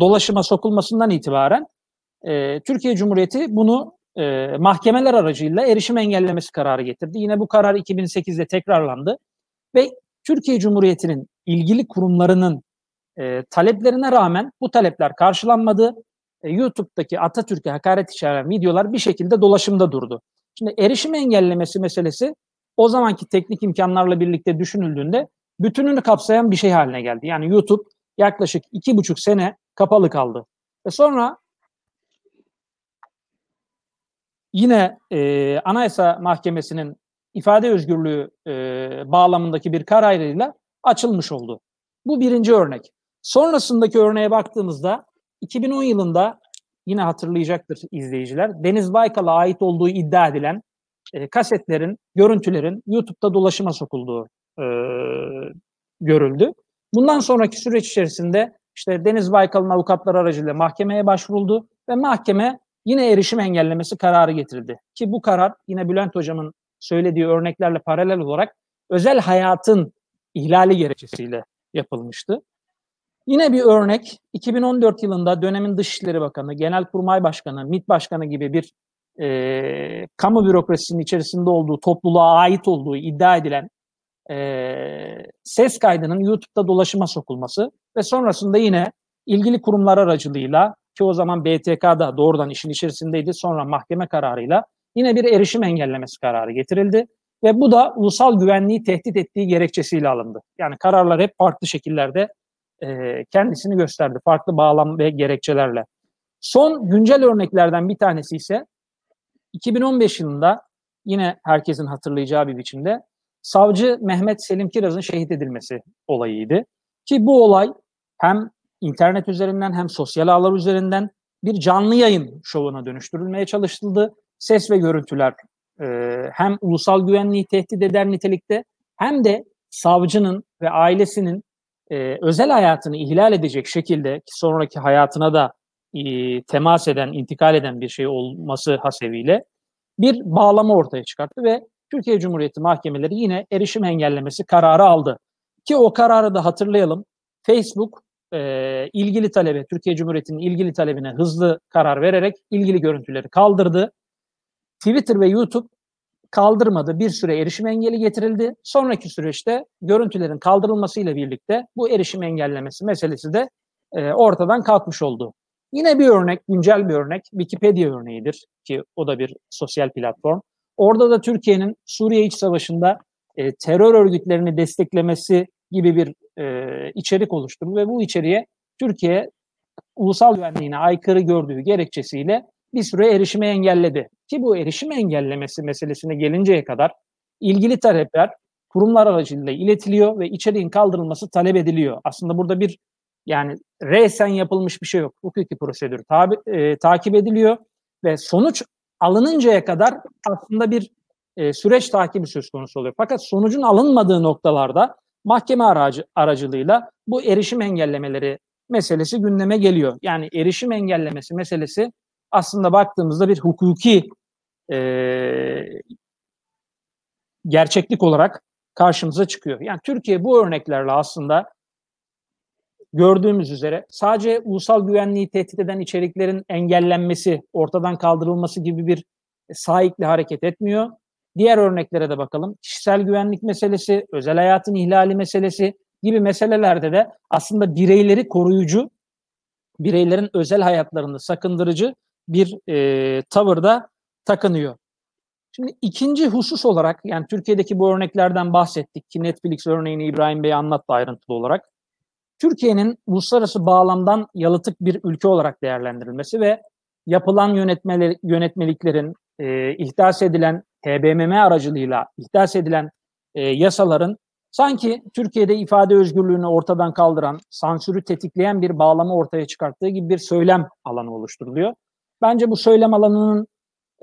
dolaşıma sokulmasından itibaren e, Türkiye Cumhuriyeti bunu e, mahkemeler aracıyla erişim engellemesi kararı getirdi. Yine bu karar 2008'de tekrarlandı ve Türkiye Cumhuriyeti'nin ilgili kurumlarının e, taleplerine rağmen bu talepler karşılanmadı. E, YouTube'daki Atatürk'e hakaret içeren videolar bir şekilde dolaşımda durdu. Şimdi erişim engellemesi meselesi o zamanki teknik imkanlarla birlikte düşünüldüğünde bütününü kapsayan bir şey haline geldi. Yani YouTube yaklaşık iki buçuk sene kapalı kaldı. Ve sonra yine e, Anayasa Mahkemesi'nin ifade özgürlüğü e, bağlamındaki bir kararıyla açılmış oldu. Bu birinci örnek. Sonrasındaki örneğe baktığımızda 2010 yılında yine hatırlayacaktır izleyiciler. Deniz Baykal'a ait olduğu iddia edilen e, kasetlerin, görüntülerin YouTube'da dolaşıma sokulduğu e, görüldü. Bundan sonraki süreç içerisinde işte Deniz Baykal'ın avukatları aracılığıyla mahkemeye başvuruldu ve mahkeme yine erişim engellemesi kararı getirildi. Ki bu karar yine Bülent Hocam'ın söylediği örneklerle paralel olarak özel hayatın ihlali gerekçesiyle yapılmıştı. Yine bir örnek 2014 yılında dönemin Dışişleri Bakanı, Genelkurmay Başkanı, MİT Başkanı gibi bir e, kamu bürokrasisinin içerisinde olduğu, topluluğa ait olduğu iddia edilen e, ses kaydının YouTube'da dolaşıma sokulması ve sonrasında yine ilgili kurumlar aracılığıyla ki o zaman BTK da doğrudan işin içerisindeydi sonra mahkeme kararıyla yine bir erişim engellemesi kararı getirildi ve bu da ulusal güvenliği tehdit ettiği gerekçesiyle alındı. Yani kararlar hep farklı şekillerde e, kendisini gösterdi, farklı bağlam ve gerekçelerle. Son güncel örneklerden bir tanesi ise 2015 yılında yine herkesin hatırlayacağı bir biçimde savcı Mehmet Selim Kiraz'ın şehit edilmesi olayıydı. Ki bu olay hem internet üzerinden hem sosyal ağlar üzerinden bir canlı yayın şovuna dönüştürülmeye çalışıldı ses ve görüntüler e, hem ulusal güvenliği tehdit eder nitelikte hem de savcının ve ailesinin e, özel hayatını ihlal edecek şekilde ki sonraki hayatına da e, temas eden, intikal eden bir şey olması hasebiyle bir bağlama ortaya çıkarttı ve Türkiye Cumhuriyeti mahkemeleri yine erişim engellemesi kararı aldı. Ki o kararı da hatırlayalım. Facebook e, ilgili talebe, Türkiye Cumhuriyeti'nin ilgili talebine hızlı karar vererek ilgili görüntüleri kaldırdı. Twitter ve YouTube kaldırmadı. Bir süre erişim engeli getirildi. Sonraki süreçte görüntülerin kaldırılmasıyla birlikte bu erişim engellemesi meselesi de e, ortadan kalkmış oldu. Yine bir örnek, güncel bir örnek Wikipedia örneğidir ki o da bir sosyal platform. Orada da Türkiye'nin Suriye İç Savaşı'nda e, terör örgütlerini desteklemesi gibi bir e, içerik oluşturdu ve bu içeriğe Türkiye ulusal güvenliğine aykırı gördüğü gerekçesiyle bir süre erişimi engelledi. Ki bu erişim engellemesi meselesine gelinceye kadar ilgili talepler kurumlar aracılığıyla iletiliyor ve içeriğin kaldırılması talep ediliyor. Aslında burada bir yani resen yapılmış bir şey yok. Hukuki prosedür tabi, e, takip ediliyor ve sonuç alınıncaya kadar aslında bir e, süreç takibi söz konusu oluyor. Fakat sonucun alınmadığı noktalarda mahkeme aracı, aracılığıyla bu erişim engellemeleri meselesi gündeme geliyor. Yani erişim engellemesi meselesi aslında baktığımızda bir hukuki e, gerçeklik olarak karşımıza çıkıyor. Yani Türkiye bu örneklerle aslında gördüğümüz üzere sadece ulusal güvenliği tehdit eden içeriklerin engellenmesi, ortadan kaldırılması gibi bir sahipli hareket etmiyor. Diğer örneklere de bakalım. Kişisel güvenlik meselesi, özel hayatın ihlali meselesi gibi meselelerde de aslında bireyleri koruyucu, bireylerin özel hayatlarını sakındırıcı bir e, tavırda takınıyor. Şimdi ikinci husus olarak yani Türkiye'deki bu örneklerden bahsettik ki Netflix örneğini İbrahim Bey anlattı ayrıntılı olarak. Türkiye'nin uluslararası bağlamdan yalıtık bir ülke olarak değerlendirilmesi ve yapılan yönetmeler, yönetmeliklerin, e, ihdas edilen TBMM aracılığıyla ihdas edilen e, yasaların sanki Türkiye'de ifade özgürlüğünü ortadan kaldıran, sansürü tetikleyen bir bağlama ortaya çıkarttığı gibi bir söylem alanı oluşturuluyor. Bence bu söylem alanının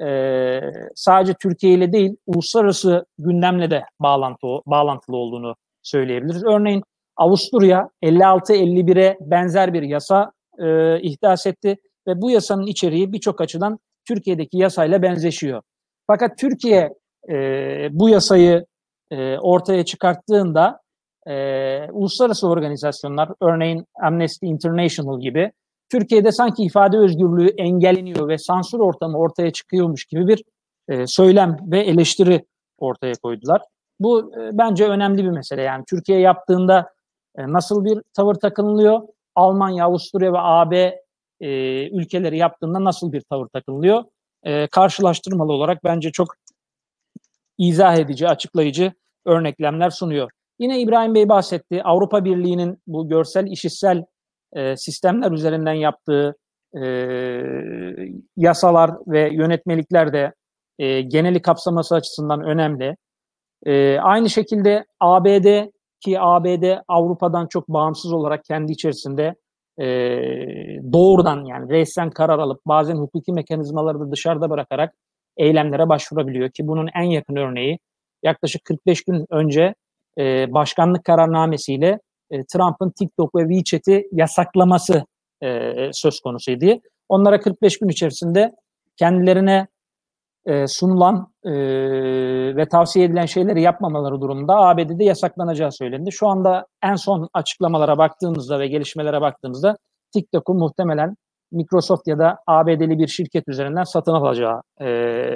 e, sadece Türkiye ile değil, uluslararası gündemle de bağlantı, bağlantılı olduğunu söyleyebiliriz. Örneğin Avusturya 56-51'e benzer bir yasa e, ihdas etti ve bu yasanın içeriği birçok açıdan Türkiye'deki yasayla benzeşiyor. Fakat Türkiye e, bu yasayı e, ortaya çıkarttığında e, uluslararası organizasyonlar, örneğin Amnesty International gibi Türkiye'de sanki ifade özgürlüğü engelleniyor ve sansür ortamı ortaya çıkıyormuş gibi bir e, söylem ve eleştiri ortaya koydular. Bu e, bence önemli bir mesele. Yani Türkiye yaptığında e, nasıl bir tavır takınılıyor? Almanya, Avusturya ve AB e, ülkeleri yaptığında nasıl bir tavır takınılıyor? E, karşılaştırmalı olarak bence çok izah edici, açıklayıcı örneklemler sunuyor. Yine İbrahim Bey bahsetti. Avrupa Birliği'nin bu görsel işitsel e, sistemler üzerinden yaptığı e, yasalar ve yönetmelikler de e, geneli kapsaması açısından önemli. E, aynı şekilde ABD ki ABD Avrupa'dan çok bağımsız olarak kendi içerisinde e, doğrudan yani resen karar alıp bazen hukuki mekanizmaları da dışarıda bırakarak eylemlere başvurabiliyor ki bunun en yakın örneği yaklaşık 45 gün önce e, başkanlık kararnamesiyle e, Trump'ın TikTok ve WeChat'i yasaklaması e, söz konusuydu. Onlara 45 gün içerisinde kendilerine e, sunulan e, ve tavsiye edilen şeyleri yapmamaları durumunda ABD'de yasaklanacağı söylendi. Şu anda en son açıklamalara baktığımızda ve gelişmelere baktığımızda TikTok'u muhtemelen Microsoft ya da ABD'li bir şirket üzerinden satın alacağı e,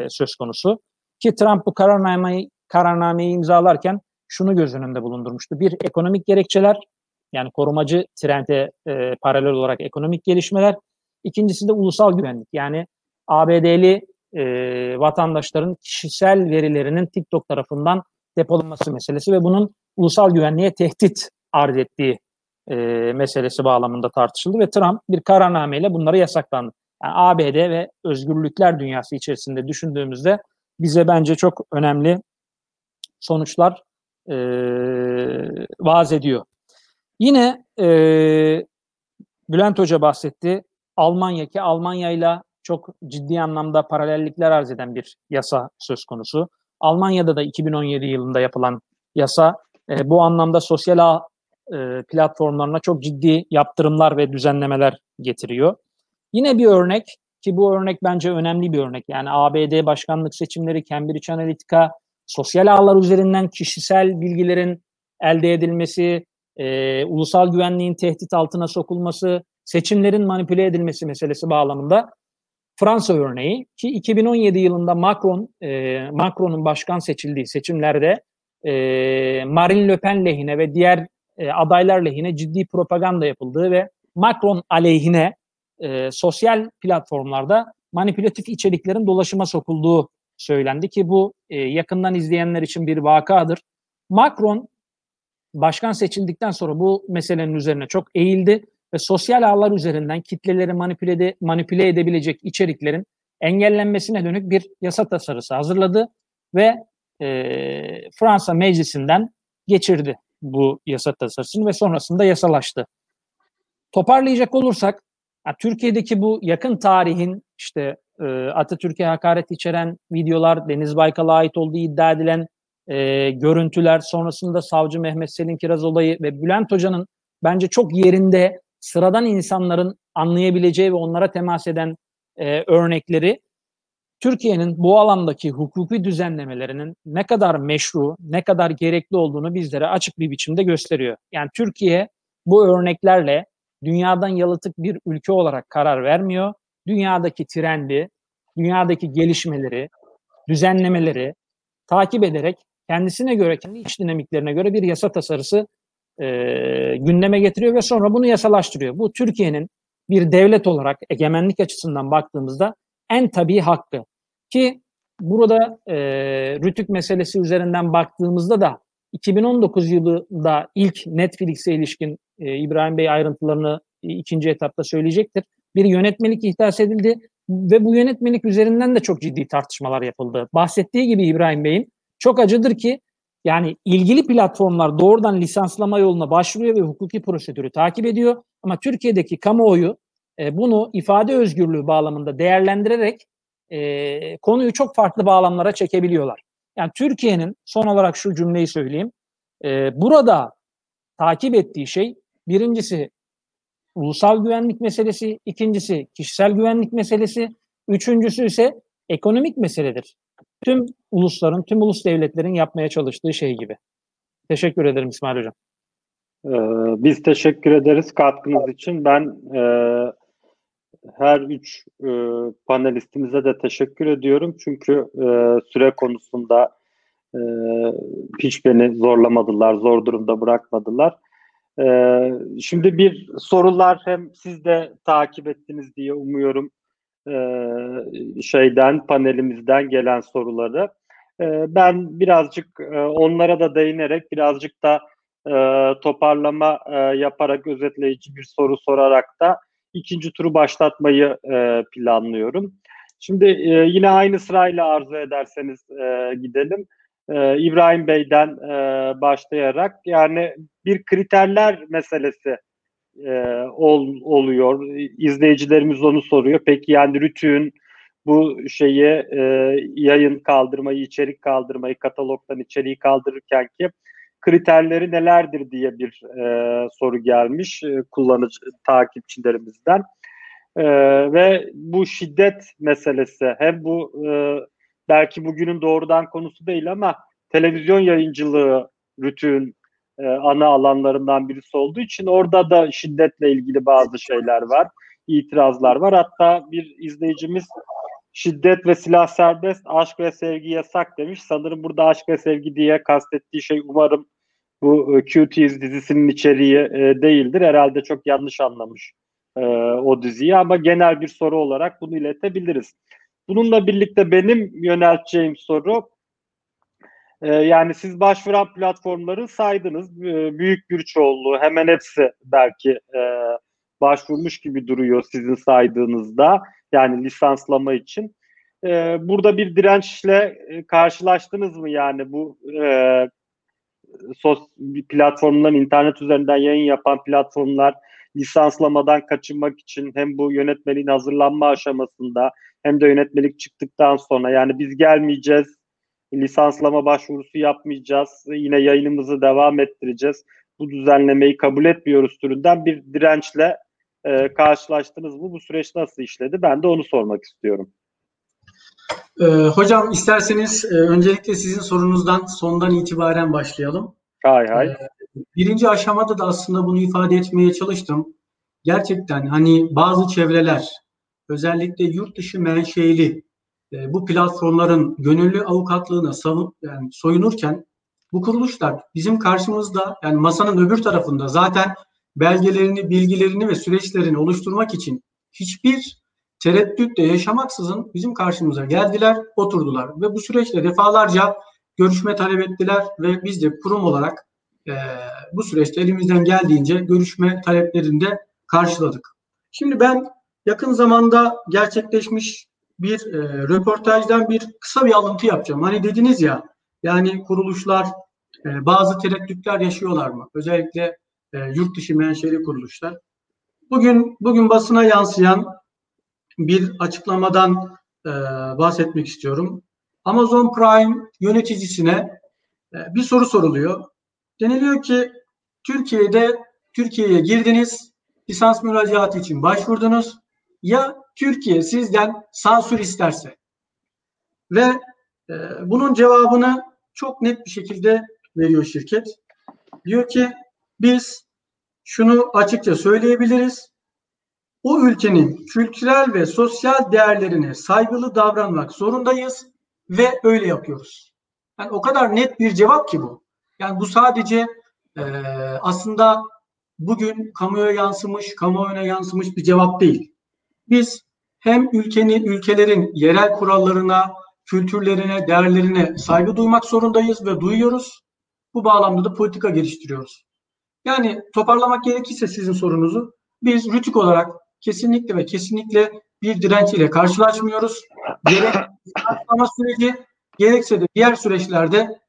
söz konusu. Ki Trump bu kararnameyi, kararnameyi imzalarken şunu göz önünde bulundurmuştu. Bir, ekonomik gerekçeler yani korumacı trende e, paralel olarak ekonomik gelişmeler. İkincisi de ulusal güvenlik yani ABD'li e, vatandaşların kişisel verilerinin TikTok tarafından depolanması meselesi ve bunun ulusal güvenliğe tehdit arz ettiği e, meselesi bağlamında tartışıldı ve Trump bir kararnameyle bunları yasaklandı. Yani ABD ve özgürlükler dünyası içerisinde düşündüğümüzde bize bence çok önemli sonuçlar e, vaaz ediyor. Yine e, Bülent Hoca bahsetti. Almanya ki Almanya ile çok ciddi anlamda paralellikler arz eden bir yasa söz konusu. Almanya'da da 2017 yılında yapılan yasa e, bu anlamda sosyal ağ e, platformlarına çok ciddi yaptırımlar ve düzenlemeler getiriyor. Yine bir örnek ki bu örnek bence önemli bir örnek. Yani ABD başkanlık seçimleri, Cambridge Analytica sosyal ağlar üzerinden kişisel bilgilerin elde edilmesi, e, ulusal güvenliğin tehdit altına sokulması, seçimlerin manipüle edilmesi meselesi bağlamında Fransa örneği ki 2017 yılında Macron e, Macron'un başkan seçildiği seçimlerde e, Marine Le Pen lehine ve diğer e, adaylar lehine ciddi propaganda yapıldığı ve Macron aleyhine e, sosyal platformlarda manipülatif içeriklerin dolaşıma sokulduğu söylendi ki bu e, yakından izleyenler için bir vakadır. Macron başkan seçildikten sonra bu meselenin üzerine çok eğildi ve sosyal ağlar üzerinden kitleleri manipüle, manipüle edebilecek içeriklerin engellenmesine dönük bir yasa tasarısı hazırladı ve e, Fransa meclisinden geçirdi bu yasa tasarısını ve sonrasında yasalaştı. Toparlayacak olursak Türkiye'deki bu yakın tarihin işte e, Atatürk'e hakaret içeren videolar, Deniz Baykal'a ait olduğu iddia edilen e, görüntüler, sonrasında savcı Mehmet Selin Kiraz olayı ve Bülent Hoca'nın bence çok yerinde sıradan insanların anlayabileceği ve onlara temas eden e, örnekleri Türkiye'nin bu alandaki hukuki düzenlemelerinin ne kadar meşru, ne kadar gerekli olduğunu bizlere açık bir biçimde gösteriyor. Yani Türkiye bu örneklerle dünyadan yalıtık bir ülke olarak karar vermiyor. Dünyadaki trendi, dünyadaki gelişmeleri, düzenlemeleri takip ederek kendisine göre, kendi iç dinamiklerine göre bir yasa tasarısı e, gündeme getiriyor ve sonra bunu yasalaştırıyor. Bu Türkiye'nin bir devlet olarak egemenlik açısından baktığımızda en tabii hakkı. Ki burada e, Rütük meselesi üzerinden baktığımızda da 2019 yılında ilk Netflix'e ilişkin e, İbrahim Bey ayrıntılarını ikinci etapta söyleyecektir. Bir yönetmelik ihdas edildi ve bu yönetmelik üzerinden de çok ciddi tartışmalar yapıldı. Bahsettiği gibi İbrahim Bey'in çok acıdır ki yani ilgili platformlar doğrudan lisanslama yoluna başvuruyor ve hukuki prosedürü takip ediyor. Ama Türkiye'deki kamuoyu e, bunu ifade özgürlüğü bağlamında değerlendirerek e, konuyu çok farklı bağlamlara çekebiliyorlar. Yani Türkiye'nin son olarak şu cümleyi söyleyeyim. E, burada takip ettiği şey birincisi ulusal güvenlik meselesi, ikincisi kişisel güvenlik meselesi, üçüncüsü ise ekonomik meseledir. Tüm ulusların, tüm ulus devletlerin yapmaya çalıştığı şey gibi. Teşekkür ederim İsmail Hocam. Ee, biz teşekkür ederiz katkınız için. Ben e, her üç e, panelistimize de teşekkür ediyorum. Çünkü e, süre konusunda e, hiç beni zorlamadılar, zor durumda bırakmadılar. E, şimdi bir sorular hem siz de takip ettiniz diye umuyorum e, şeyden, panelimizden gelen soruları. E, ben birazcık e, onlara da değinerek, birazcık da e, toparlama yaparak, özetleyici bir soru sorarak da ikinci turu başlatmayı planlıyorum. Şimdi yine aynı sırayla arzu ederseniz e, gidelim. E, İbrahim Bey'den e, başlayarak yani bir kriterler meselesi e, ol, oluyor. İzleyicilerimiz onu soruyor. Peki yani Rütü'nün bu şeyi yayın kaldırmayı, içerik kaldırmayı, katalogdan içeriği kaldırırken ki kriterleri nelerdir diye bir soru gelmiş kullanıcı takipçilerimizden. E, ve bu şiddet meselesi hem bu e, belki bugünün doğrudan konusu değil ama televizyon yayıncılığı rütün e, ana alanlarından birisi olduğu için orada da şiddetle ilgili bazı şeyler var, itirazlar var. Hatta bir izleyicimiz şiddet ve silah serbest, aşk ve sevgi yasak demiş. Sanırım burada aşk ve sevgi diye kastettiği şey umarım bu e, Cuties dizisinin içeriği e, değildir. Herhalde çok yanlış anlamış e, o diziyi ama genel bir soru olarak bunu iletebiliriz. Bununla birlikte benim yönelteceğim soru e, yani siz başvuran platformları saydınız. E, büyük bir çoğunluğu hemen hepsi belki e, başvurmuş gibi duruyor sizin saydığınızda. Yani lisanslama için. Burada bir dirençle karşılaştınız mı yani bu sos platformların internet üzerinden yayın yapan platformlar lisanslamadan kaçınmak için hem bu yönetmeliğin hazırlanma aşamasında hem de yönetmelik çıktıktan sonra yani biz gelmeyeceğiz, lisanslama başvurusu yapmayacağız, yine yayınımızı devam ettireceğiz. Bu düzenlemeyi kabul etmiyoruz türünden bir dirençle e, karşılaştınız mı? Bu süreç nasıl işledi? Ben de onu sormak istiyorum. Ee, hocam isterseniz e, öncelikle sizin sorunuzdan sondan itibaren başlayalım. Hay hay. Birinci aşamada da aslında bunu ifade etmeye çalıştım. Gerçekten hani bazı çevreler özellikle yurt dışı menşeli e, bu platformların gönüllü avukatlığına savun, yani soyunurken bu kuruluşlar bizim karşımızda yani masanın öbür tarafında zaten belgelerini, bilgilerini ve süreçlerini oluşturmak için hiçbir tereddütle yaşamaksızın bizim karşımıza geldiler, oturdular ve bu süreçte defalarca görüşme talep ettiler ve biz de kurum olarak e, bu süreçte elimizden geldiğince görüşme taleplerini de karşıladık. Şimdi ben yakın zamanda gerçekleşmiş bir e, röportajdan bir kısa bir alıntı yapacağım. Hani dediniz ya yani kuruluşlar e, bazı tereddütler yaşıyorlar mı? Özellikle e, yurt dışı menşeli kuruluşlar. Bugün bugün basına yansıyan bir açıklamadan e, bahsetmek istiyorum. Amazon Prime yöneticisine e, bir soru soruluyor. Deniliyor ki Türkiye'de Türkiye'ye girdiniz, lisans müracaatı için başvurdunuz. Ya Türkiye sizden sansür isterse? Ve e, bunun cevabını çok net bir şekilde veriyor şirket. Diyor ki biz şunu açıkça söyleyebiliriz. O ülkenin kültürel ve sosyal değerlerine saygılı davranmak zorundayız ve öyle yapıyoruz. Yani o kadar net bir cevap ki bu. Yani bu sadece e, aslında bugün kamuoya yansımış, kamuoyuna yansımış bir cevap değil. Biz hem ülkenin, ülkelerin yerel kurallarına, kültürlerine, değerlerine saygı duymak zorundayız ve duyuyoruz. Bu bağlamda da politika geliştiriyoruz. Yani toparlamak gerekirse sizin sorunuzu, biz rütük olarak kesinlikle ve kesinlikle bir direnç ile karşılaşmıyoruz. Gerek süreci, gerekse de diğer süreçlerde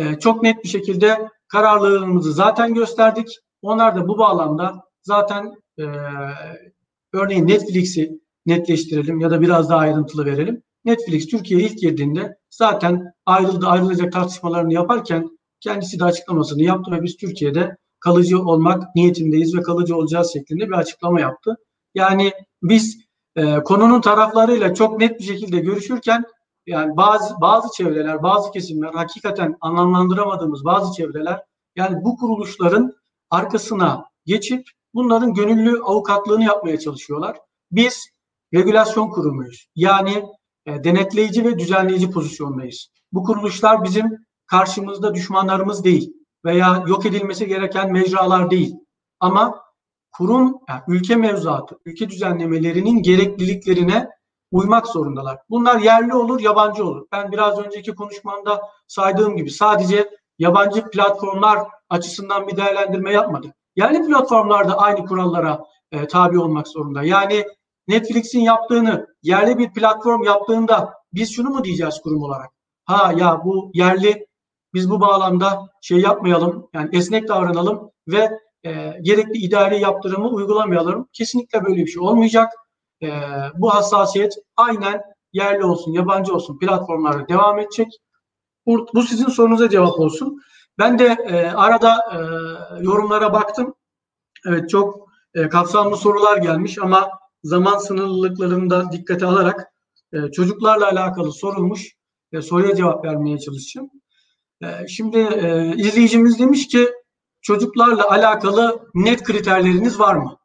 e, çok net bir şekilde kararlılığımızı zaten gösterdik. Onlar da bu bağlamda zaten e, örneğin Netflix'i netleştirelim ya da biraz daha ayrıntılı verelim. Netflix Türkiye'ye ilk girdiğinde zaten ayrıldı ayrılacak tartışmalarını yaparken kendisi de açıklamasını yaptı ve biz Türkiye'de kalıcı olmak niyetindeyiz ve kalıcı olacağız şeklinde bir açıklama yaptı. Yani biz e, konunun taraflarıyla çok net bir şekilde görüşürken yani bazı bazı çevreler, bazı kesimler hakikaten anlamlandıramadığımız bazı çevreler yani bu kuruluşların arkasına geçip bunların gönüllü avukatlığını yapmaya çalışıyorlar. Biz regülasyon kurumuyuz. Yani e, denetleyici ve düzenleyici pozisyondayız. Bu kuruluşlar bizim karşımızda düşmanlarımız değil veya yok edilmesi gereken mecralar değil. Ama kurum, yani ülke mevzuatı, ülke düzenlemelerinin gerekliliklerine uymak zorundalar. Bunlar yerli olur, yabancı olur. Ben biraz önceki konuşmamda saydığım gibi sadece yabancı platformlar açısından bir değerlendirme yapmadık. Yerli platformlar da aynı kurallara e, tabi olmak zorunda. Yani Netflix'in yaptığını yerli bir platform yaptığında biz şunu mu diyeceğiz kurum olarak? Ha ya bu yerli biz bu bağlamda şey yapmayalım, yani esnek davranalım ve e, gerekli idari yaptırımı uygulamayalım. Kesinlikle böyle bir şey olmayacak. E, bu hassasiyet aynen yerli olsun, yabancı olsun platformlarda devam edecek. Bu, bu sizin sorunuza cevap olsun. Ben de e, arada e, yorumlara baktım. Evet çok e, kapsamlı sorular gelmiş ama zaman sınırlılıklarını da dikkate alarak e, çocuklarla alakalı sorulmuş e, soruya cevap vermeye çalışacağım. E, şimdi e, izleyicimiz demiş ki çocuklarla alakalı net kriterleriniz var mı?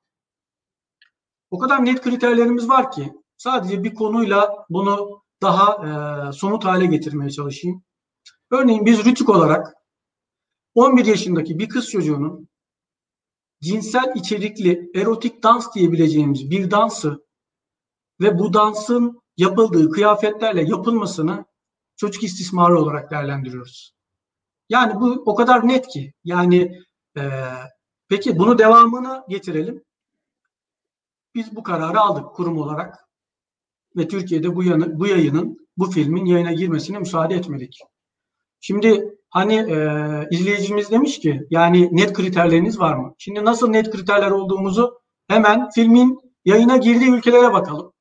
O kadar net kriterlerimiz var ki sadece bir konuyla bunu daha e, somut hale getirmeye çalışayım. Örneğin biz Rütük olarak 11 yaşındaki bir kız çocuğunun cinsel içerikli erotik dans diyebileceğimiz bir dansı ve bu dansın yapıldığı kıyafetlerle yapılmasını çocuk istismarı olarak değerlendiriyoruz. Yani bu o kadar net ki. Yani e, peki bunu devamını getirelim. Biz bu kararı aldık kurum olarak ve Türkiye'de bu, yanı, bu yayının, bu filmin yayına girmesine müsaade etmedik. Şimdi hani e, izleyicimiz demiş ki yani net kriterleriniz var mı? Şimdi nasıl net kriterler olduğumuzu hemen filmin yayına girdiği ülkelere bakalım.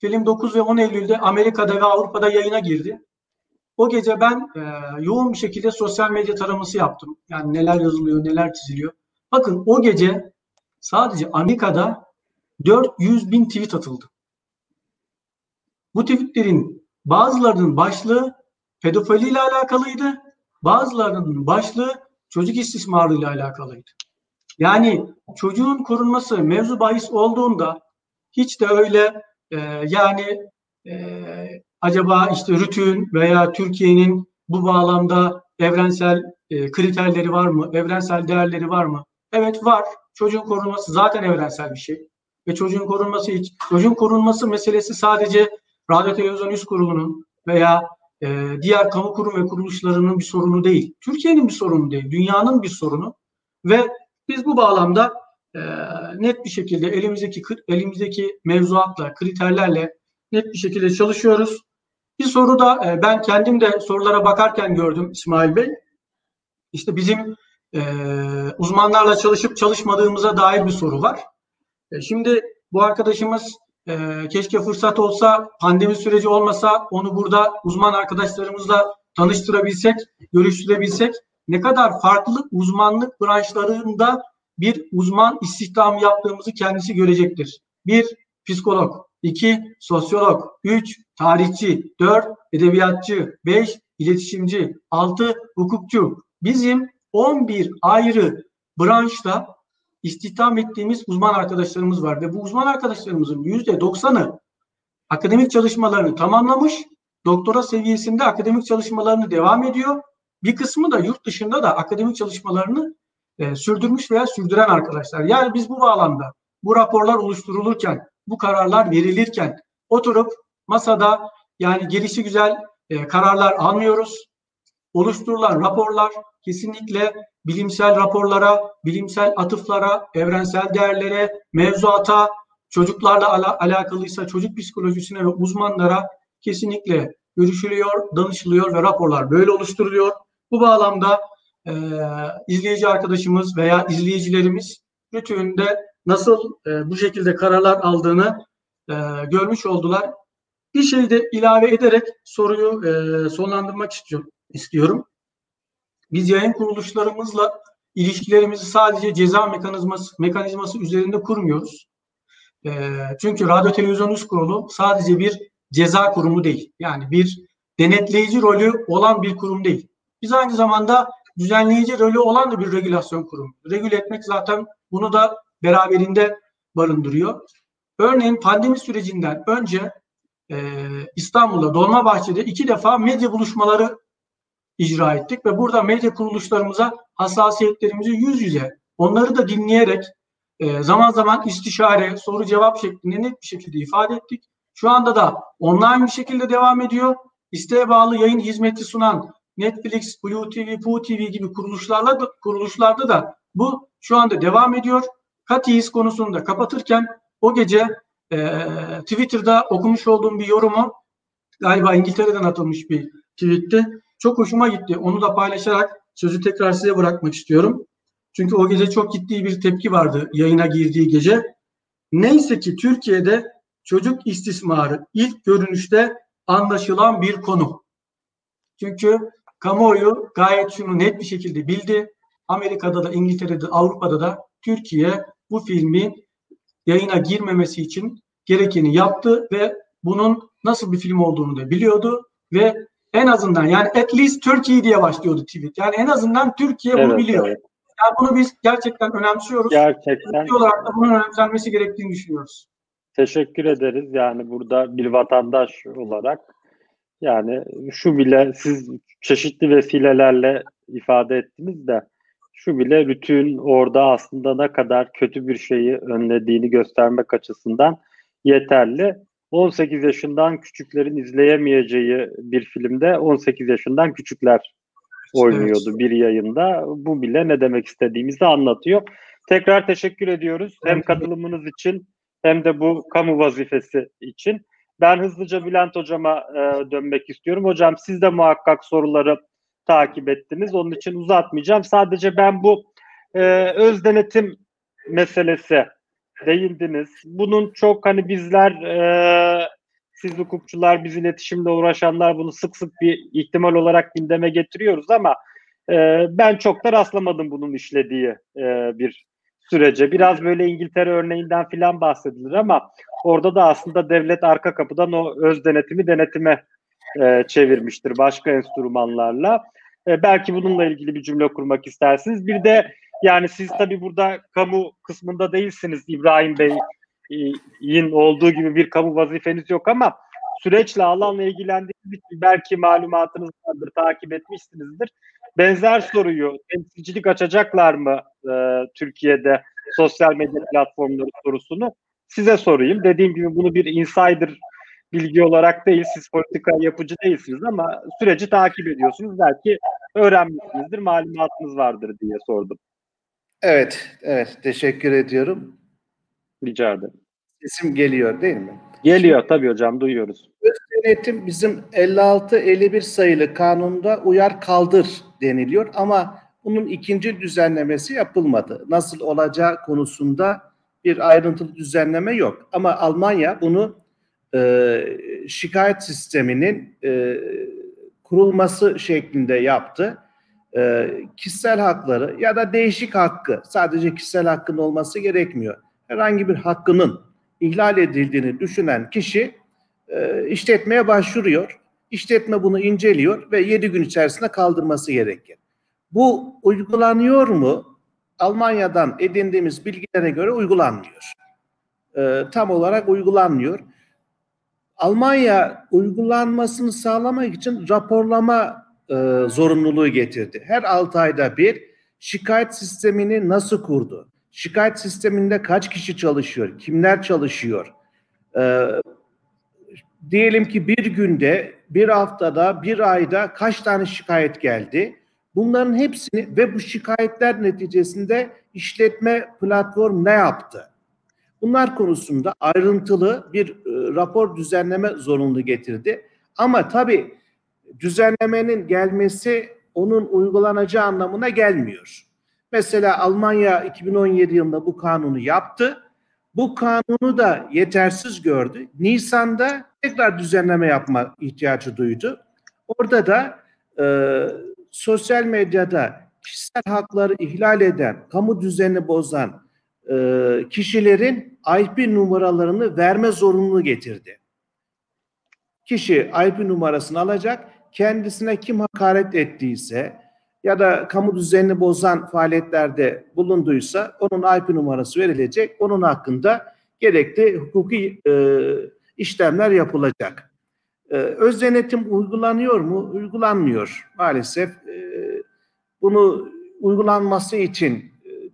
Film 9 ve 10 Eylül'de Amerika'da ve Avrupa'da yayına girdi. O gece ben e, yoğun bir şekilde sosyal medya taraması yaptım. Yani neler yazılıyor, neler çiziliyor. Bakın o gece sadece Amerika'da 400 bin tweet atıldı. Bu tweetlerin bazılarının başlığı pedofili ile alakalıydı. Bazılarının başlığı çocuk istismarı ile alakalıydı. Yani çocuğun korunması mevzu bahis olduğunda hiç de öyle e, yani e, acaba işte Rütün veya Türkiye'nin bu bağlamda evrensel e, kriterleri var mı? Evrensel değerleri var mı? Evet var. Çocuğun korunması zaten evrensel bir şey. Ve çocuğun korunması hiç, çocuğun korunması meselesi sadece Radyo Televizyon Üst Kurulu'nun veya e, diğer kamu kurum ve kuruluşlarının bir sorunu değil. Türkiye'nin bir sorunu değil. Dünyanın bir sorunu. Ve biz bu bağlamda e, net bir şekilde elimizdeki elimizdeki mevzuatla, kriterlerle net bir şekilde çalışıyoruz. Bir soru da e, ben kendim de sorulara bakarken gördüm İsmail Bey. İşte bizim e, uzmanlarla çalışıp çalışmadığımıza dair bir soru var. E, şimdi bu arkadaşımız e, keşke fırsat olsa, pandemi süreci olmasa onu burada uzman arkadaşlarımızla tanıştırabilsek, görüştürebilsek ne kadar farklı uzmanlık branşlarında bir uzman istihdam yaptığımızı kendisi görecektir. Bir, psikolog. iki sosyolog. Üç, tarihçi. Dört, edebiyatçı. Beş, iletişimci. Altı, hukukçu. Bizim 11 ayrı branşta istihdam ettiğimiz uzman arkadaşlarımız var ve bu uzman arkadaşlarımızın yüzde doksanı akademik çalışmalarını tamamlamış, doktora seviyesinde akademik çalışmalarını devam ediyor. Bir kısmı da yurt dışında da akademik çalışmalarını e, sürdürmüş veya sürdüren arkadaşlar. Yani biz bu bağlamda bu raporlar oluşturulurken, bu kararlar verilirken oturup masada yani gelişi güzel e, kararlar almıyoruz. Oluşturulan raporlar kesinlikle bilimsel raporlara, bilimsel atıflara, evrensel değerlere, mevzuata, çocuklarla ala, alakalıysa çocuk psikolojisine ve uzmanlara kesinlikle görüşülüyor, danışılıyor ve raporlar böyle oluşturuluyor. Bu bağlamda e, izleyici arkadaşımız veya izleyicilerimiz rütüğünde nasıl e, bu şekilde kararlar aldığını e, görmüş oldular. Bir şey de ilave ederek soruyu e, sonlandırmak istiyorum. Biz yayın kuruluşlarımızla ilişkilerimizi sadece ceza mekanizması, mekanizması üzerinde kurmuyoruz. E, çünkü Radyo Televizyon Üst Kurulu sadece bir ceza kurumu değil. Yani bir denetleyici rolü olan bir kurum değil. Biz aynı zamanda düzenleyici rolü olan da bir regülasyon kurumu. Regüle etmek zaten bunu da beraberinde barındırıyor. Örneğin pandemi sürecinden önce e, İstanbul'da Dolmabahçe'de iki defa medya buluşmaları icra ettik ve burada medya kuruluşlarımıza hassasiyetlerimizi yüz yüze onları da dinleyerek e, zaman zaman istişare, soru cevap şeklinde net bir şekilde ifade ettik. Şu anda da online bir şekilde devam ediyor. İsteğe bağlı yayın hizmeti sunan Netflix, Blue TV, Poo TV gibi kuruluşlarla da, kuruluşlarda da bu şu anda devam ediyor. Katiyiz konusunda kapatırken o gece e, Twitter'da okumuş olduğum bir yorumu galiba İngiltere'den atılmış bir tweetti. Çok hoşuma gitti. Onu da paylaşarak sözü tekrar size bırakmak istiyorum. Çünkü o gece çok ciddi bir tepki vardı yayına girdiği gece. Neyse ki Türkiye'de çocuk istismarı ilk görünüşte anlaşılan bir konu. Çünkü kamuoyu gayet şunu net bir şekilde bildi. Amerika'da da İngiltere'de Avrupa'da da Türkiye bu filmi yayına girmemesi için gerekeni yaptı ve bunun nasıl bir film olduğunu da biliyordu ve en azından yani at least Turkey diye başlıyordu tweet. Yani en azından Türkiye bunu biliyor. Evet. Yani bunu biz gerçekten önemsiyoruz. Gerçekten. Ülke olarak da bunun önemsenmesi gerektiğini düşünüyoruz. Teşekkür ederiz. Yani burada bir vatandaş olarak yani şu bile siz çeşitli vesilelerle ifade ettiniz de şu bile bütün orada aslında ne kadar kötü bir şeyi önlediğini göstermek açısından yeterli. 18 yaşından küçüklerin izleyemeyeceği bir filmde 18 yaşından küçükler oynuyordu evet. bir yayında. Bu bile ne demek istediğimizi anlatıyor. Tekrar teşekkür ediyoruz. Hem katılımınız için hem de bu kamu vazifesi için. Ben hızlıca Bülent Hocam'a e, dönmek istiyorum. Hocam siz de muhakkak soruları takip ettiniz. Onun için uzatmayacağım. Sadece ben bu e, öz denetim meselesi değindiniz. Bunun çok hani bizler e, siz hukukçular, biz iletişimle uğraşanlar bunu sık sık bir ihtimal olarak gündeme getiriyoruz ama e, ben çok da rastlamadım bunun işlediği e, bir sürece. Biraz böyle İngiltere örneğinden filan bahsedilir ama orada da aslında devlet arka kapıdan o öz denetimi denetime e, çevirmiştir başka enstrümanlarla. E, belki bununla ilgili bir cümle kurmak istersiniz. Bir de yani siz tabii burada kamu kısmında değilsiniz İbrahim Bey'in olduğu gibi bir kamu vazifeniz yok ama süreçle alanla ilgilendiğiniz için belki malumatınız vardır, takip etmişsinizdir. Benzer soruyu temsilcilik açacaklar mı e, Türkiye'de sosyal medya platformları sorusunu size sorayım. Dediğim gibi bunu bir insider bilgi olarak değil, siz politika yapıcı değilsiniz ama süreci takip ediyorsunuz. Belki öğrenmişsinizdir, malumatınız vardır diye sordum. Evet, evet. Teşekkür ediyorum. Rica ederim. Sesim geliyor değil mi? Geliyor Şimdi, tabii hocam, duyuyoruz. Öz denetim bizim 56-51 sayılı kanunda uyar kaldır deniliyor ama bunun ikinci düzenlemesi yapılmadı. Nasıl olacağı konusunda bir ayrıntılı düzenleme yok. Ama Almanya bunu e, şikayet sisteminin e, kurulması şeklinde yaptı. E, kişisel hakları ya da değişik hakkı, sadece kişisel hakkın olması gerekmiyor. Herhangi bir hakkının ihlal edildiğini düşünen kişi e, işletmeye başvuruyor. İşletme bunu inceliyor ve 7 gün içerisinde kaldırması gerekir. Bu uygulanıyor mu? Almanya'dan edindiğimiz bilgilere göre uygulanmıyor. E, tam olarak uygulanmıyor. Almanya uygulanmasını sağlamak için raporlama e, zorunluluğu getirdi. Her 6 ayda bir şikayet sistemini nasıl kurdu? Şikayet sisteminde kaç kişi çalışıyor? Kimler çalışıyor? E, diyelim ki bir günde, bir haftada, bir ayda kaç tane şikayet geldi? Bunların hepsini ve bu şikayetler neticesinde işletme platform ne yaptı? Bunlar konusunda ayrıntılı bir e, rapor düzenleme zorunlu getirdi. Ama tabii düzenlemenin gelmesi onun uygulanacağı anlamına gelmiyor. Mesela Almanya 2017 yılında bu kanunu yaptı. Bu kanunu da yetersiz gördü. Nisan'da tekrar düzenleme yapma ihtiyacı duydu. Orada da e, sosyal medyada kişisel hakları ihlal eden, kamu düzenini bozan e, kişilerin IP numaralarını verme zorunluluğu getirdi. Kişi IP numarasını alacak, kendisine kim hakaret ettiyse ya da kamu düzenini bozan faaliyetlerde bulunduysa onun IP numarası verilecek. Onun hakkında gerekli hukuki e, işlemler yapılacak. E, öz denetim uygulanıyor mu? Uygulanmıyor maalesef. E, bunu uygulanması için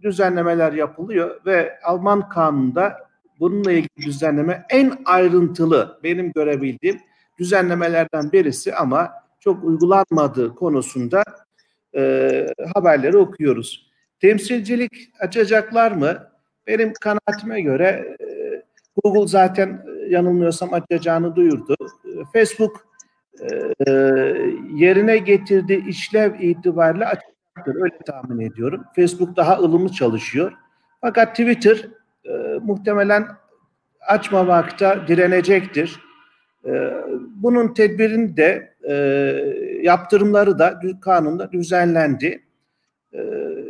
düzenlemeler yapılıyor ve Alman kanununda bununla ilgili düzenleme en ayrıntılı benim görebildiğim düzenlemelerden birisi ama çok uygulanmadığı konusunda e, haberleri okuyoruz. Temsilcilik açacaklar mı? Benim kanaatime göre e, Google zaten yanılmıyorsam açacağını duyurdu. E, Facebook e, yerine getirdiği işlev itibariyle açacaktır. Öyle tahmin ediyorum. Facebook daha ılımlı çalışıyor. Fakat Twitter e, muhtemelen açmamakta direnecektir. E, bunun tedbirini de e, yaptırımları da kanunda düzenlendi. E,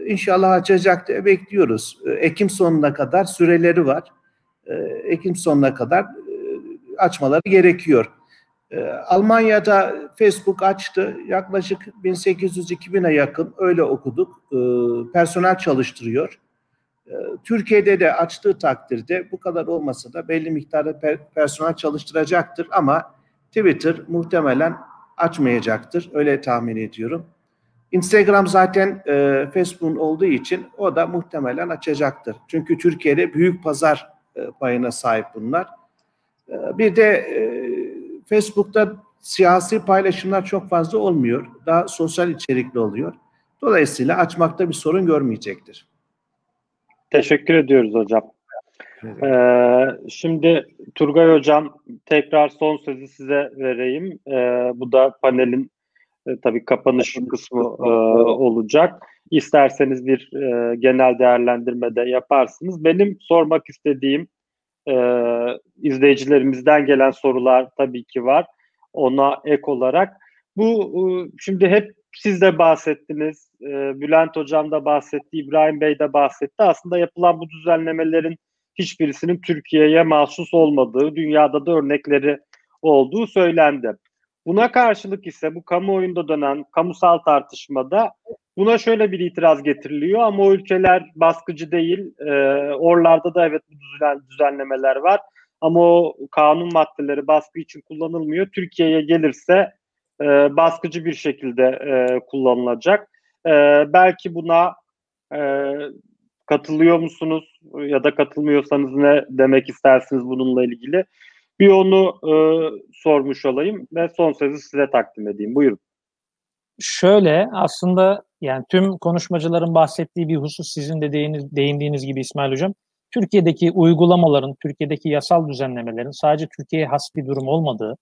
inşallah açacak diye bekliyoruz. E, Ekim sonuna kadar süreleri var. Ekim sonuna kadar e, açmaları gerekiyor. Almanya'da Facebook açtı. Yaklaşık 1800-2000'e yakın öyle okuduk. Personel çalıştırıyor. E, Türkiye'de de açtığı takdirde bu kadar olmasa da belli miktarda per, personel çalıştıracaktır ama Twitter muhtemelen açmayacaktır. Öyle tahmin ediyorum. Instagram zaten e, Facebook'un olduğu için o da muhtemelen açacaktır. Çünkü Türkiye'de büyük pazar e, payına sahip bunlar. E, bir de e, Facebook'ta siyasi paylaşımlar çok fazla olmuyor. Daha sosyal içerikli oluyor. Dolayısıyla açmakta bir sorun görmeyecektir. Teşekkür ediyoruz hocam. Ee, şimdi Turgay Hocam tekrar son sözü size vereyim. Ee, bu da panelin e, tabii kapanış kısmı e, olacak. İsterseniz bir e, genel değerlendirme de yaparsınız. Benim sormak istediğim e, izleyicilerimizden gelen sorular tabii ki var. Ona ek olarak bu e, şimdi hep siz de bahsettiniz, e, Bülent Hocam da bahsetti, İbrahim Bey de bahsetti. Aslında yapılan bu düzenlemelerin hiçbirisinin Türkiye'ye mahsus olmadığı, dünyada da örnekleri olduğu söylendi. Buna karşılık ise bu kamuoyunda dönen kamusal tartışmada buna şöyle bir itiraz getiriliyor ama o ülkeler baskıcı değil. E, oralarda da evet düzen, düzenlemeler var ama o kanun maddeleri baskı için kullanılmıyor. Türkiye'ye gelirse e, baskıcı bir şekilde e, kullanılacak. E, belki buna e, katılıyor musunuz ya da katılmıyorsanız ne demek istersiniz bununla ilgili? Bir onu e, sormuş olayım ve son sözü size takdim edeyim. Buyurun. Şöyle aslında yani tüm konuşmacıların bahsettiği bir husus sizin de değindiğiniz gibi İsmail Hocam. Türkiye'deki uygulamaların, Türkiye'deki yasal düzenlemelerin sadece Türkiye'ye has bir durum olmadığı,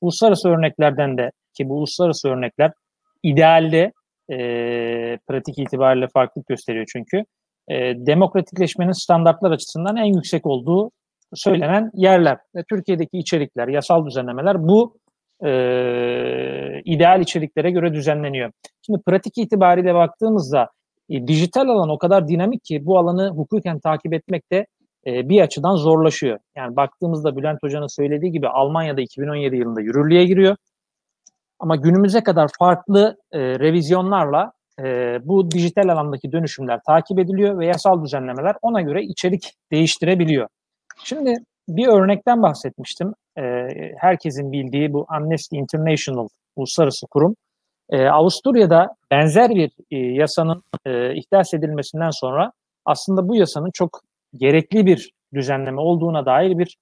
uluslararası örneklerden de ki bu uluslararası örnekler idealde e, pratik itibariyle farklılık gösteriyor çünkü e, demokratikleşmenin standartlar açısından en yüksek olduğu söylenen yerler ve Türkiye'deki içerikler, yasal düzenlemeler bu e, ideal içeriklere göre düzenleniyor. Şimdi pratik itibariyle baktığımızda e, dijital alan o kadar dinamik ki bu alanı hukuken takip etmek de e, bir açıdan zorlaşıyor. Yani baktığımızda Bülent Hoca'nın söylediği gibi Almanya'da 2017 yılında yürürlüğe giriyor. Ama günümüze kadar farklı e, revizyonlarla e, bu dijital alandaki dönüşümler takip ediliyor ve yasal düzenlemeler ona göre içerik değiştirebiliyor. Şimdi bir örnekten bahsetmiştim. E, herkesin bildiği bu Amnesty International uluslararası kurum. E, Avusturya'da benzer bir e, yasanın e, ihdas edilmesinden sonra aslında bu yasanın çok gerekli bir düzenleme olduğuna dair bir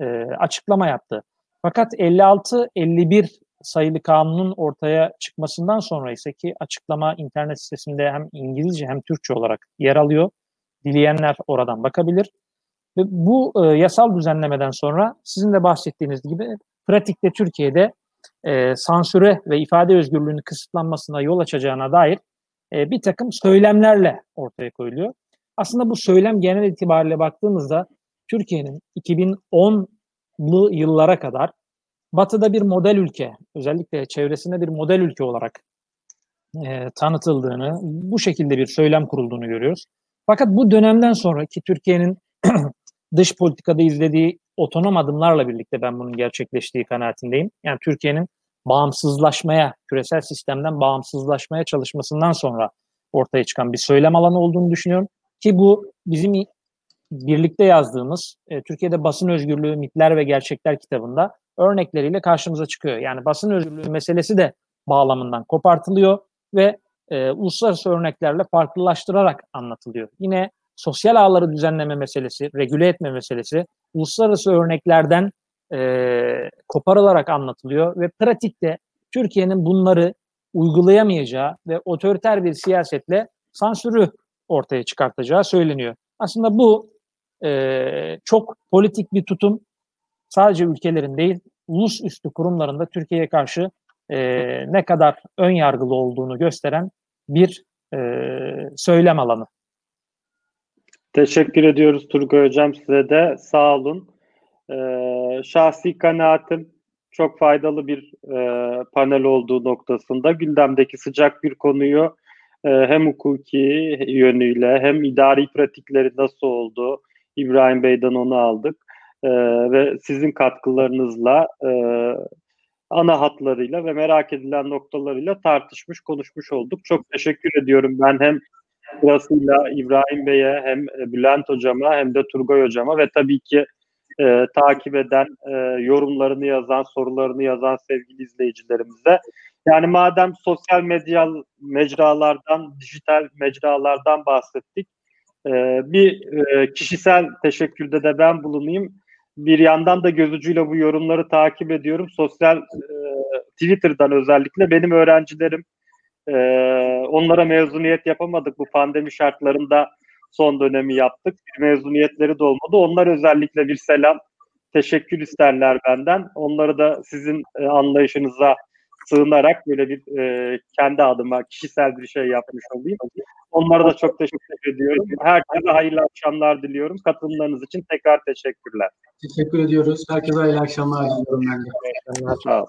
e, açıklama yaptı. Fakat 56-51 sayılı kanunun ortaya çıkmasından sonra ise ki açıklama internet sitesinde hem İngilizce hem Türkçe olarak yer alıyor. Dileyenler oradan bakabilir. Ve bu e, yasal düzenlemeden sonra sizin de bahsettiğiniz gibi pratikte Türkiye'de e, sansüre ve ifade özgürlüğünün kısıtlanmasına yol açacağına dair e, bir takım söylemlerle ortaya koyuluyor. Aslında bu söylem genel itibariyle baktığımızda Türkiye'nin 2010'lu yıllara kadar Batı'da bir model ülke, özellikle çevresinde bir model ülke olarak e, tanıtıldığını, bu şekilde bir söylem kurulduğunu görüyoruz. Fakat bu dönemden sonraki Türkiye'nin dış politikada izlediği otonom adımlarla birlikte ben bunun gerçekleştiği kanaatindeyim. Yani Türkiye'nin bağımsızlaşmaya, küresel sistemden bağımsızlaşmaya çalışmasından sonra ortaya çıkan bir söylem alanı olduğunu düşünüyorum. Ki bu bizim birlikte yazdığımız e, Türkiye'de basın özgürlüğü mitler ve gerçekler kitabında örnekleriyle karşımıza çıkıyor. Yani basın özgürlüğü meselesi de bağlamından kopartılıyor ve e, uluslararası örneklerle farklılaştırarak anlatılıyor. Yine sosyal ağları düzenleme meselesi, regüle etme meselesi uluslararası örneklerden e, koparılarak anlatılıyor ve pratikte Türkiye'nin bunları uygulayamayacağı ve otoriter bir siyasetle sansürü ortaya çıkartacağı söyleniyor. Aslında bu e, çok politik bir tutum sadece ülkelerin değil, ulus üstü kurumlarında Türkiye'ye karşı e, ne kadar ön yargılı olduğunu gösteren bir e, söylem alanı. Teşekkür ediyoruz Turgay Hocam size de. Sağ olun. Ee, şahsi kanaatim çok faydalı bir e, panel olduğu noktasında gündemdeki sıcak bir konuyu e, hem hukuki yönüyle hem idari pratikleri nasıl oldu İbrahim Bey'den onu aldık e, ve sizin katkılarınızla e, ana hatlarıyla ve merak edilen noktalarıyla tartışmış konuşmuş olduk. Çok teşekkür ediyorum ben hem sırasıyla İbrahim Bey'e hem Bülent Hocam'a hem de Turgay Hocam'a ve tabii ki e, takip eden, e, yorumlarını yazan, sorularını yazan sevgili izleyicilerimize. Yani madem sosyal medya mecralardan, dijital mecralardan bahsettik, e, bir e, kişisel teşekkürde de ben bulunayım. Bir yandan da gözücüyle bu yorumları takip ediyorum. Sosyal e, Twitter'dan özellikle benim öğrencilerim e, onlara mezuniyet yapamadık bu pandemi şartlarında son dönemi yaptık. Bir mezuniyetleri de olmadı. Onlar özellikle bir selam, teşekkür isterler benden. Onları da sizin e, anlayışınıza sığınarak böyle bir e, kendi adıma kişisel bir şey yapmış olayım. Onlara da çok teşekkür ediyorum. Herkese hayırlı akşamlar diliyorum. Katılımlarınız için tekrar teşekkürler. Teşekkür ediyoruz. Herkese hayırlı akşamlar diliyorum ben de. Sağ olun.